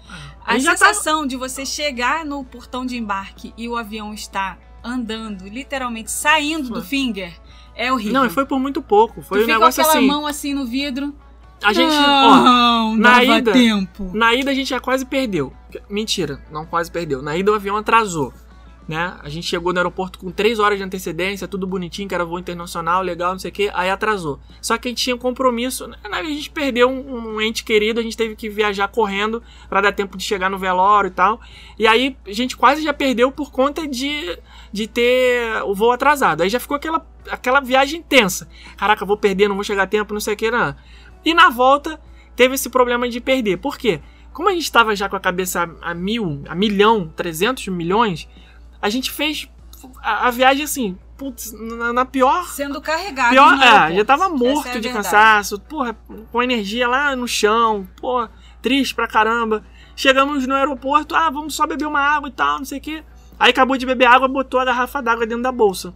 A já tava- sensação de você chegar no portão de embarque e o avião está andando, literalmente saindo Foi. do finger, é horrível. Não, e foi por muito pouco. Foi tu um fica negócio com aquela assim. mão assim no vidro. A gente, ó, não, na dava ida- tempo. Na ida a gente já quase perdeu. Mentira, não quase perdeu. Na ida o avião atrasou. Né? A gente chegou no aeroporto com 3 horas de antecedência, tudo bonitinho, que era voo internacional, legal, não sei o que, aí atrasou. Só que a gente tinha um compromisso, né? a gente perdeu um, um ente querido, a gente teve que viajar correndo pra dar tempo de chegar no velório e tal. E aí a gente quase já perdeu por conta de, de ter o voo atrasado. Aí já ficou aquela, aquela viagem tensa. Caraca, vou perder, não vou chegar a tempo, não sei o que, não. E na volta teve esse problema de perder. Por quê? Como a gente estava já com a cabeça a, a mil, a milhão, 300 milhões, a gente fez a, a viagem assim, putz, na, na pior. Sendo carregado. pior é, já tava Essa morto é de cansaço, porra, com energia lá no chão, porra, triste pra caramba. Chegamos no aeroporto, ah, vamos só beber uma água e tal, não sei o quê. Aí acabou de beber água, botou a garrafa d'água dentro da bolsa.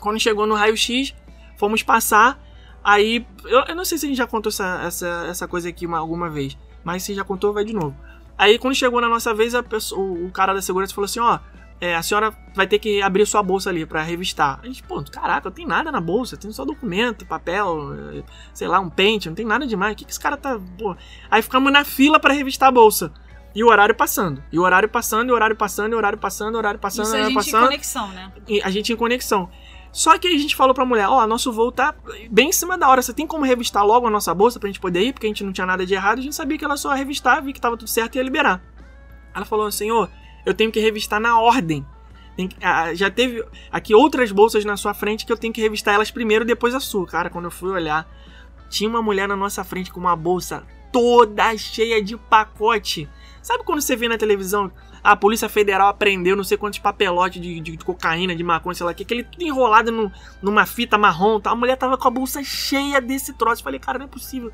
Quando chegou no raio-x, fomos passar. Aí, eu, eu não sei se a gente já contou essa, essa, essa coisa aqui uma- alguma vez, mas se já contou, vai de novo. Aí, quando chegou na nossa vez, a pessoa- o, o cara da segurança falou assim: ó, é, a senhora vai ter que abrir sua bolsa ali pra revistar. A gente, pô, caraca, não tem nada na bolsa, tem só documento, papel, eh, sei lá, um pente, não tem nada demais. O que, que esse cara tá. Pô? Aí ficamos na fila pra revistar a bolsa. E o horário passando. E o horário passando, e o horário passando, e o horário passando, e o horário passando, Isso e o a horário gente em passando conexão, né? e a gente em conexão. Só que a gente falou pra mulher, ó, nosso voo tá bem em cima da hora, você tem como revistar logo a nossa bolsa pra gente poder ir, porque a gente não tinha nada de errado, a gente sabia que ela só ia revistar, vi que tava tudo certo e ia liberar. Ela falou, senhor, eu tenho que revistar na ordem. Que- ah, já teve aqui outras bolsas na sua frente que eu tenho que revistar elas primeiro, depois a sua. Cara, quando eu fui olhar, tinha uma mulher na nossa frente com uma bolsa toda cheia de pacote. Sabe quando você vê na televisão a Polícia Federal apreendeu não sei quantos papelotes de, de cocaína, de maconha, sei lá o que, aquele tudo enrolado no- numa fita marrom, tá? A mulher tava com a bolsa cheia desse troço. Eu falei, cara, não é possível.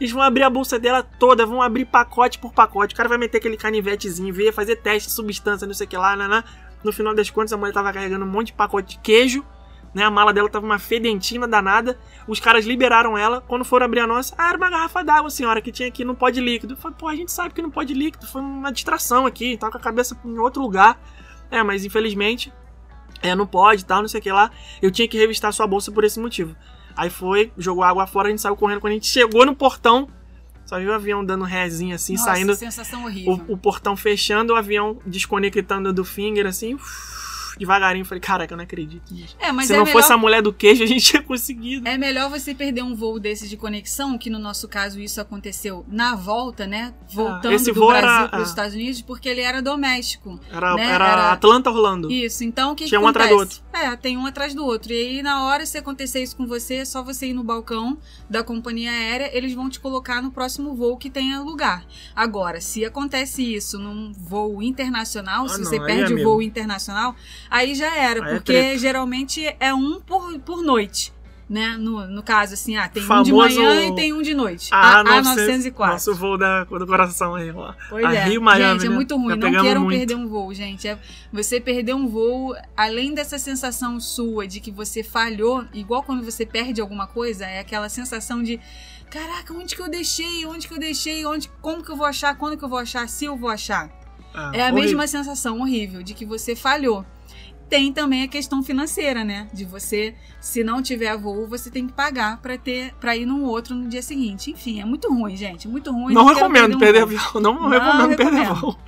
Eles vão abrir a bolsa dela toda, vão abrir pacote por pacote. O cara vai meter aquele canivetezinho, ver, fazer teste de substância, não sei o que lá, né? No final das contas, a mulher tava carregando um monte de pacote de queijo, né? A mala dela tava uma fedentina danada. Os caras liberaram ela. Quando foram abrir a nossa, ah, era uma garrafa d'água, senhora, que tinha aqui não pode líquido. Falei, pô, a gente sabe que não pode líquido. Foi uma distração aqui, tava com a cabeça em outro lugar. É, mas infelizmente, é, não pode tal, não sei o que lá. Eu tinha que revistar sua bolsa por esse motivo. Aí foi, jogou água fora, a gente saiu correndo. Quando a gente chegou no portão, só viu o avião dando rezinho assim, Nossa, saindo. sensação horrível. O, o portão fechando, o avião desconectando do finger, assim, uf, devagarinho. Falei, caraca, eu não acredito nisso. É, mas Se é não melhor... fosse a mulher do queijo, a gente (laughs) tinha conseguido. É melhor você perder um voo desse de conexão, que no nosso caso isso aconteceu na volta, né? Voltando esse do voo Brasil era- para os ah. Estados Unidos, porque ele era doméstico. Era, né, era, era- Atlanta Orlando. Isso, então o que, Tinha que um atrás do É, tem um atrás do outro. E aí, na hora, se acontecer isso com você, é só você ir no balcão da companhia aérea, eles vão te colocar no próximo voo que tenha lugar. Agora, se acontece isso num voo internacional, Ah, se não, você perde o amigo. voo internacional, aí já era, Aí é porque treta. geralmente é um por, por noite. Né? No, no caso, assim, ah, tem um Famoso- de manhã e tem um de noite. A, A, A904. Nosso voo da, do coração aí, ó. Pois a é. Rio Miami, gente, é né? muito ruim. Não queiram muito. perder um voo, gente. É- você perder um voo, além dessa sensação sua de que você falhou, igual quando você perde alguma coisa, é aquela sensação de caraca, onde que eu deixei? Onde que eu deixei? Onde, como que eu vou achar? Quando que eu vou achar? Se eu vou achar? Ah, É a horrível. mesma sensação horrível de que você falhou. Tem também a questão financeira, né? De você, se não tiver voo, você tem que pagar pra ter, para ir num outro no dia seguinte. Enfim, é muito ruim, gente, muito ruim. Não quero recomendo perder perder um voo. Não, Não recomendo perder recomendo. voo.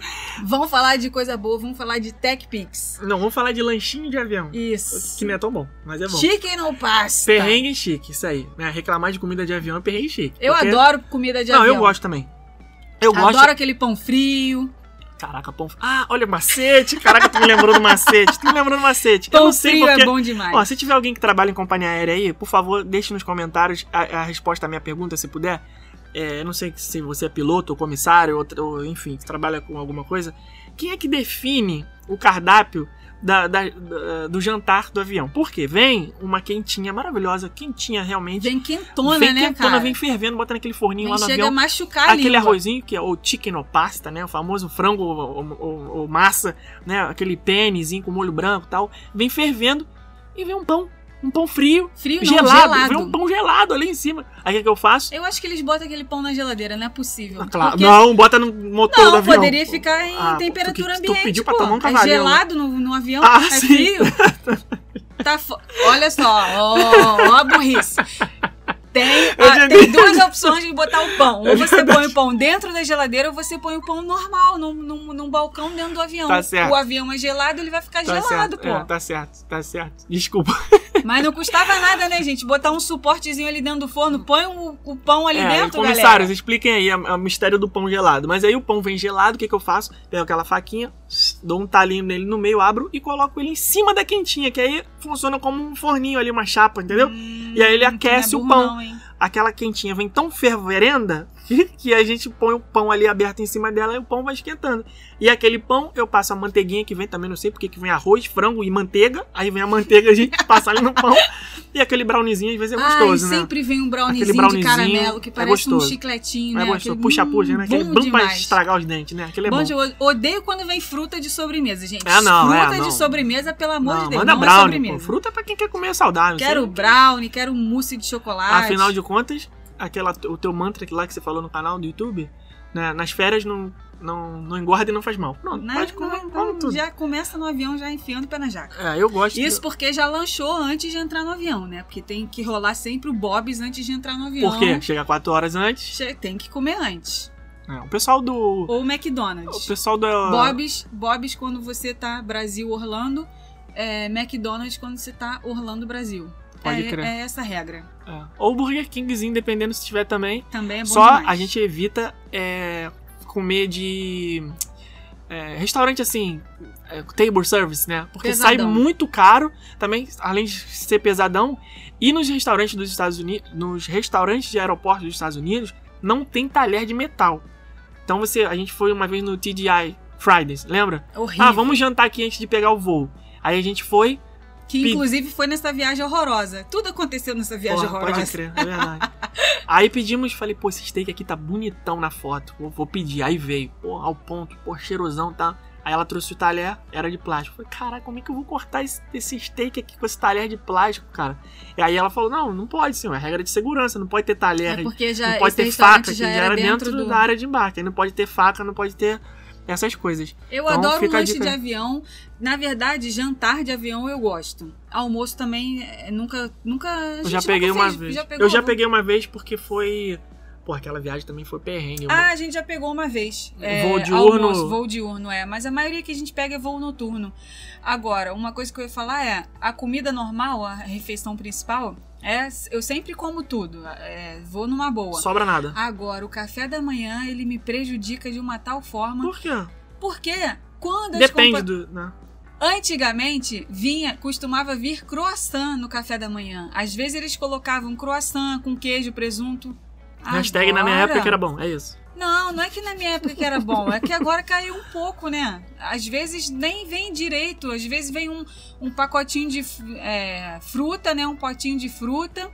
Vamos falar de coisa boa, vamos falar de TechPix. Não, vamos falar de lanchinho de avião. Isso. Que não é tão bom, mas é bom. Chicken ou pasta? Perrengue chique, isso aí. Né? Reclamar de comida de avião é perrengue chique. Eu porque- adoro comida de Não, avião. eu gosto também. Eu gosto. Adoro aquele pão frio. Caraca, pão. Ah, olha o macete. Caraca, tu me lembrou do macete. Tu me lembrou do macete. eu Pão não sei porque. é bom demais. Ó, se tiver alguém que trabalha em companhia aérea aí, por favor, deixe nos comentários a, a resposta à minha pergunta, se puder. É, eu não sei se você é piloto ou comissário, ou, ou, enfim, trabalha com alguma coisa. Quem é que define o cardápio da- da- da- do jantar do avião? Por quê? Vem uma quentinha maravilhosa, quentinha realmente. Vem quentona, vem né, quentona, cara? vem fervendo, bota naquele forninho Vem lá no chega avião a machucar a aquele língua. arrozinho que é o chicken ou pasta, né? O famoso frango ou, ou- ou- ou massa, né? Aquele pênisinho com molho branco e tal. Vem fervendo e vem um pão. Um pão frio, Frio não, gelado, gelado. vem um pão gelado ali em cima. Aí o que, eu faço? Eu acho que eles botam aquele pão na geladeira, não é possível. Ah, claro. Porque- Não, bota no motor do Não, avião. poderia ficar em Ah, temperatura tu, tu ambiente. pediu pra pô. tomar um é cavalinho. gelado no, no avião, Ah, é sim. frio. (laughs) tá fo... Olha só, ó, ó a burrice. Tem, Eu ah, tem duas opções de botar o pão. Ou você põe o pão dentro da geladeira, ou você põe o pão normal, num, num, num balcão dentro do avião. Tá certo. O avião é gelado, ele vai ficar Tá gelado, certo, pô. é, tá certo, tá certo. Desculpa. (laughs) Mas não custava nada, né, gente? Botar um suportezinho ali dentro do forno, põe o, o pão ali é, dentro, comissários, galera. expliquem aí o mistério do pão gelado. Mas aí o pão vem gelado, o que, que eu faço? Pego aquela faquinha, dou um talinho nele no meio, abro e coloco ele em cima da quentinha, que aí funciona como um forninho ali, uma chapa, entendeu? Hum, E aí ele não é aquece o burro pão. não? Aquela quentinha vem tão ferverenda (laughs) que a gente põe o pão ali aberto em cima dela e o pão vai esquentando. E aquele pão, eu passo a manteiguinha que vem também, não sei porque que vem arroz, frango e manteiga. Aí vem a manteiga, a gente (laughs) passa ali no pão. E aquele browniezinho às vezes é gostoso, Ai, né? sempre vem um browniezinho, Aquele browniezinho de caramelo que é parece um gostoso. chicletinho, É né? gostoso. Aquele- Puxa, puxa, né? Aquele bom bom pra estragar os dentes, né? Aquele é Bom, bom. eu odeio quando vem fruta de sobremesa, gente. É, não, é, fruta não. de sobremesa, pelo amor Não, de Deus, manda não é brownie, sobremesa. pô. Fruta é pra quem quer comer saudável. Quero brownie, quero mousse de chocolate. Afinal de contas, aquela, o teu mantra lá que você falou no canal do YouTube, né? Nas férias não, não, não engorda e não faz mal. Pronto, Né? pode comer, Não, come tudo. já começa no avião já enfiando o pé na jaca. É, eu gosto. Isso porque já lanchou antes de entrar no avião, né? Porque tem que rolar sempre o Bob's antes de entrar no avião. Por quê? Chega quatro horas antes. Che- Tem que comer antes. É, o pessoal do. Ou O McDonald's. pessoal da. Bob's, Bob's quando você tá Brasil Orlando, é, McDonald's quando você tá Orlando Brasil. Pode é, crer. é essa a regra. É. Ou Burger Kingzinho, dependendo se tiver também. Também é bom Só demais. a gente evita é, comer de. é, restaurante assim, é, table service, né? Porque sai Pesadão. muito caro, também, além de ser pesadão. E nos restaurantes dos Estados Unidos, nos restaurantes de aeroportos dos Estados Unidos, não tem talher de metal. Então você, a gente foi uma vez no TGI Fridays, lembra? Horrível. Ah, vamos jantar aqui antes de pegar o voo. Aí a gente foi, Que inclusive foi nessa viagem horrorosa. Tudo aconteceu nessa viagem Porra, horrorosa. Pode crer, é verdade. (laughs) Aí pedimos, falei, pô, esse steak aqui tá bonitão na foto. Vou, vou pedir. Aí veio, pô, ao ponto, pô, cheirosão, tá? Aí ela trouxe o talher, era de plástico. Falei, caraca, como é que eu vou cortar esse, esse steak aqui com esse talher de plástico, cara? E aí ela falou, não, não pode, senhor, é regra de segurança, não pode ter talher, É porque já não pode ter faca, que já já era dentro, do... da área de embarque. Aí não pode ter faca, não pode ter essas coisas. Eu Então, adoro lanche de avião. Na verdade, jantar de avião eu gosto. Almoço também é, nunca nunca Eu já peguei uma fez. vez. Já eu já peguei uma vez porque foi. Pô, aquela viagem também foi perrengue. Eu- Ah, a gente já pegou uma vez. É, Voo diurno. Almoço, voo diurno, é. Mas a maioria que a gente pega é voo noturno. Agora, uma coisa que eu ia falar é: a comida normal, a refeição principal, é, eu sempre como tudo. É, vou numa boa. Sobra nada. Agora, o café da manhã, ele me prejudica de uma tal forma. Por quê? Porque quando Depende compa- do. Né? Antigamente, vinha, costumava vir croissant no café da manhã. Às vezes eles colocavam croissant com queijo, presunto. Hashtag na minha Agora- época que era bom, é isso. Não, não é que na minha época que era bom, é que agora caiu um pouco, né? Às vezes nem vem direito, às vezes vem um, um pacotinho de é, fruta, né? Um potinho de fruta,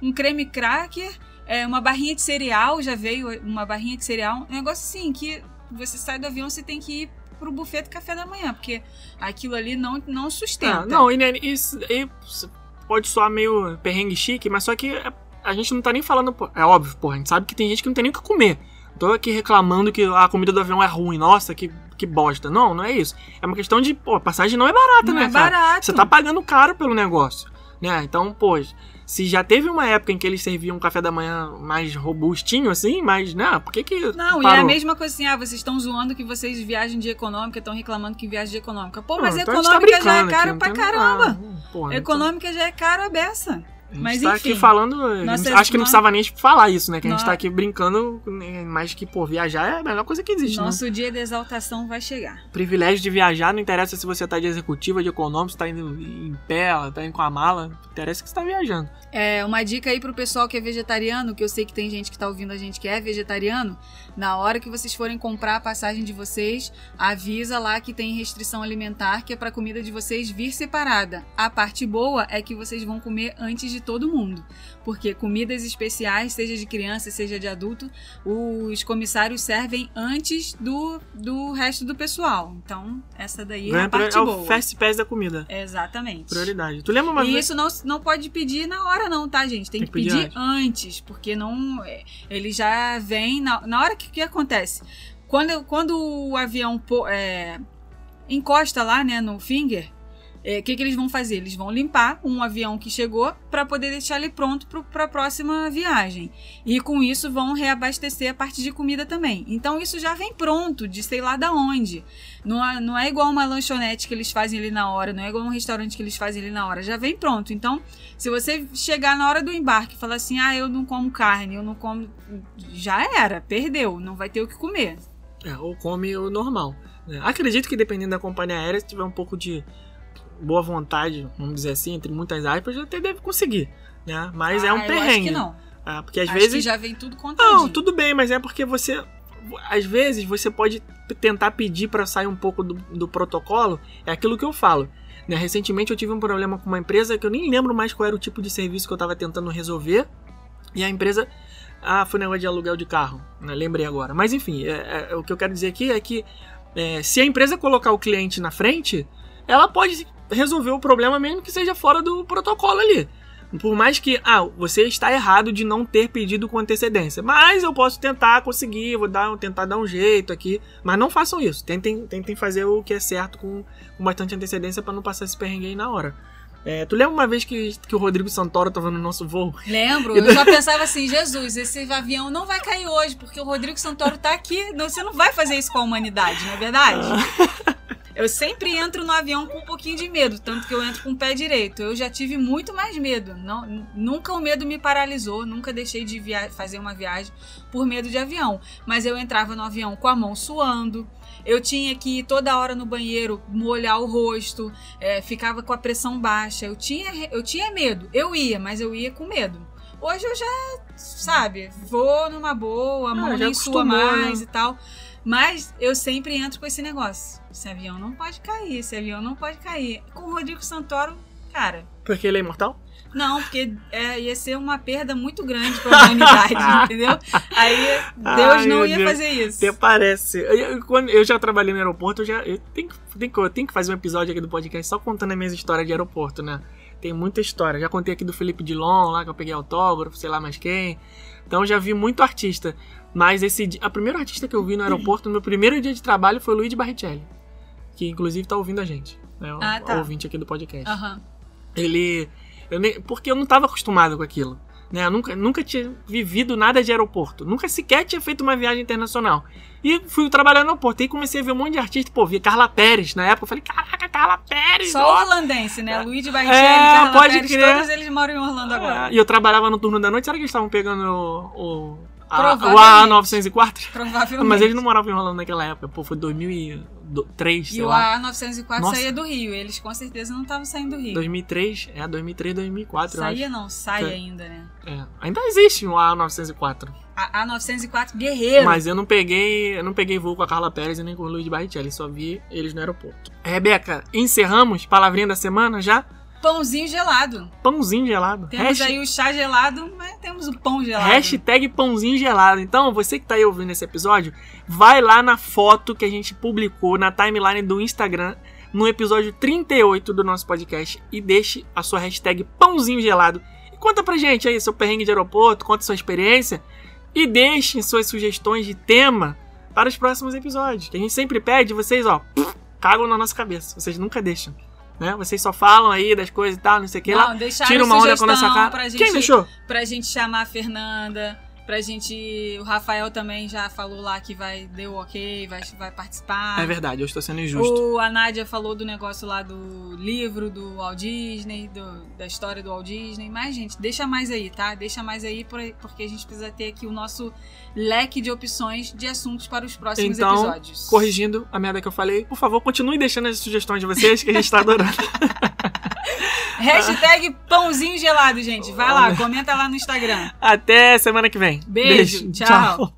um creme cracker, é, uma barrinha de cereal, já veio uma barrinha de cereal. Um negócio assim, que você sai do avião, você tem que ir pro buffet do café da manhã, porque aquilo ali não, não sustenta. Ah, não, e, né, isso, e pode soar meio perrengue chique, mas só que é- a gente não tá nem falando. É óbvio, porra, a gente sabe que tem gente que não tem nem o que comer. Tô aqui reclamando que a comida do avião é ruim, nossa, que, que bosta. Não, não é isso. É uma questão de, pô, a passagem não é barata, não né, é cara? barato. Você tá pagando caro pelo negócio, né? Então, pô, se já teve uma época em que eles serviam um café da manhã mais robustinho, assim, mas, né, por que que Não, e parou? é a mesma coisa assim, ah, vocês estão zoando que vocês viajam de econômica, estão reclamando que viajam de econômica. Pô, mas Não, então tá econômica já é caro aqui, pra caramba. Ah, porra, então- Econômica já é caro a beça. A gente Mas tá enfim. aqui falando. a Nós gente- temos- acho que não precisava nem falar isso, né? Que a gente tá aqui brincando, né, mas que, pô, viajar é a melhor coisa que existe, né? Nosso dia de exaltação vai chegar. Privilégio de viajar, não interessa se você tá de executiva, de econômico, se tá indo em pé, tá indo com a mala, interessa que você tá viajando. É, uma dica aí pro pessoal que é vegetariano, que eu sei que tem gente que tá ouvindo a gente que é vegetariano, na hora que vocês forem comprar a passagem de vocês, avisa lá que tem restrição alimentar, que é pra comida de vocês vir separada. A parte boa é que vocês vão comer antes de de todo mundo. Porque comidas especiais, seja de criança, seja de adulto, os comissários servem antes do, do resto do pessoal. Então, essa daí é a parte é o boa. fast pass da comida. Exatamente. Prioridade. Tu lembra uma E vez? isso não, não pode pedir na hora, não, tá, gente? Tem, Tem que pedir pedir antes, porque não. é, Ele já vem. Na, na hora que, que acontece? Quando, quando o avião é, encosta lá, né, no finger, é, o que, que eles vão fazer? Eles vão limpar um avião que chegou para poder deixar ele pronto para a próxima viagem. E com isso vão reabastecer a parte de comida também. Então isso já vem pronto, de sei lá da onde. Não é, não é igual uma lanchonete que eles fazem ali na hora, não é igual um restaurante que eles fazem ali na hora. Já vem pronto. Então, se você chegar na hora do embarque e falar assim, ah, eu não como carne, eu não como. Já era, perdeu, não vai ter o que comer. É, ou come o normal. né? Acredito que dependendo da companhia aérea, se tiver um pouco de boa vontade, vamos dizer assim, entre muitas aspas, até deve conseguir. Né? Mas é Ah, um eu perrengue. Acho que não. É, porque às acho vezes. já vem tudo contadinho. Não, tudo bem, mas é porque você. Às vezes você pode tentar pedir para sair um pouco do, do protocolo. É aquilo que eu falo. Né? Recentemente eu tive um problema com uma empresa que eu nem lembro mais qual era o tipo de serviço que eu estava tentando resolver. E a empresa. Ah, foi negócio de aluguel de carro. Né? Lembrei agora. Mas enfim, é- é- o que eu quero dizer aqui é que é, se a empresa colocar o cliente na frente, ela pode resolver o problema mesmo que seja fora do protocolo ali. Por mais que, ah, você está errado de não ter pedido com antecedência. Mas eu posso tentar conseguir, vou dar, tentar dar um jeito aqui. Mas não façam isso. Tentem, tentem fazer o que é certo com, com bastante antecedência para não passar esse perrengue aí na hora. É, tu lembra uma vez que, que o Rodrigo Santoro tava no nosso voo? Lembro, (laughs) eu já pensava assim, Jesus, esse avião não vai cair hoje, porque o Rodrigo Santoro tá aqui. Não, Você não vai fazer isso com a humanidade, não é verdade? (laughs) Eu sempre entro no avião com um pouquinho de medo, tanto que eu entro com o pé direito. Eu já tive muito mais medo. Não, nunca o medo me paralisou, nunca deixei de fazer uma viagem por medo de avião. Mas eu entrava no avião com a mão suando. Eu tinha que ir toda hora no banheiro molhar o rosto, é, ficava com a pressão baixa. Eu tinha, eu tinha medo. Eu ia, mas eu ia com medo. Hoje eu já, sabe, vou numa boa, a Ah, mão já nem sua mais né? e tal. Mas eu sempre entro com esse negócio. Esse avião não pode cair, esse avião não pode cair. Com o Rodrigo Santoro, cara, Porque ele é imortal? não, porque é, ia ser uma perda muito grande pra humanidade, (laughs) entendeu? Aí Deus Ai, não ia Deus. fazer isso. Até parece. Eu, quando eu já trabalhei no aeroporto, eu já eu tenho, que- tenho, eu tenho que fazer um episódio aqui do podcast só contando as minhas histórias de aeroporto, né? Tem muita história. Já contei aqui do Felipe Dilon, lá que eu peguei autógrafo, sei lá mais quem. Então já vi muito artista. Mas esse a primeira artista que eu vi no aeroporto, no meu primeiro dia de trabalho, foi o Luigi Barrichelli. Que inclusive tá ouvindo a gente. Né? O- Ah, tá. o ouvinte aqui do podcast. Aham. Ele. eu nem- porque eu não estava acostumado com aquilo. Né? Eu nunca, nunca tinha vivido nada de aeroporto. Nunca sequer tinha feito uma viagem internacional. E fui trabalhar no aeroporto. E comecei a ver um monte de artista. Pô, vi Carla Pérez na época. Eu falei, caraca, Carla Pérez! Só ó." o irlandense, né? Luigi Barrichelli, É, Carla pode Pérez, crer. todos eles moram em Orlando agora. Ah, E eu trabalhava no turno da noite. Será que eles estavam pegando o, o, a, o Provavelmente. A904? Provavelmente. Mas eles não moravam em Orlando naquela época. Pô, foi 2003, E sei o lá. A904 Nossa. saía do Rio. Eles com certeza não estavam saindo do Rio. 2003, é, 2003, 2004, eu acho. Saía não, sai Foi. ainda, né? É. Ainda existe um A904. A A904 Guerreiro. Mas eu não peguei, eu não peguei voo com a Carla Pérez e nem com o Luiz Barrichelli, só vi eles no aeroporto. Rebeca, encerramos palavrinha da semana já? Pãozinho gelado. Pãozinho gelado. Temos Hasht- aí o chá gelado, mas temos o pão gelado. Hashtag pãozinho gelado. Então, você que tá aí ouvindo esse episódio, vai lá na foto que a gente publicou na timeline do Instagram no episódio 38 do nosso podcast e deixe a sua hashtag pãozinho gelado. E conta pra gente aí seu perrengue de aeroporto, conta sua experiência e deixem suas sugestões de tema para os próximos episódios. Que a gente sempre pede, vocês, ó, cagam na nossa cabeça. Vocês nunca deixam. Né? Vocês só falam aí das coisas e tal, não sei o que lá. Não, Tira uma onda com a nossa cara. pra gente, Quem deixou? pra gente chamar a Fernanda, pra gente... O Rafael também já falou lá que vai, deu ok, vai, vai participar. É verdade, eu estou sendo injusto. O, a Nádia falou do negócio lá do livro do Walt Disney, do- da história do Walt Disney. Mas, gente, deixa mais aí, tá? Deixa mais aí, por- porque a gente precisa ter aqui o nosso leque de opções de assuntos para os próximos Então, episódios. corrigindo a merda que eu falei, por favor, continue deixando as sugestões de vocês, que a gente tá adorando. (laughs) (laughs) Hashtag pãozinho gelado, gente. Vai lá, comenta lá no Instagram. Até semana que vem. Beijo, tchau.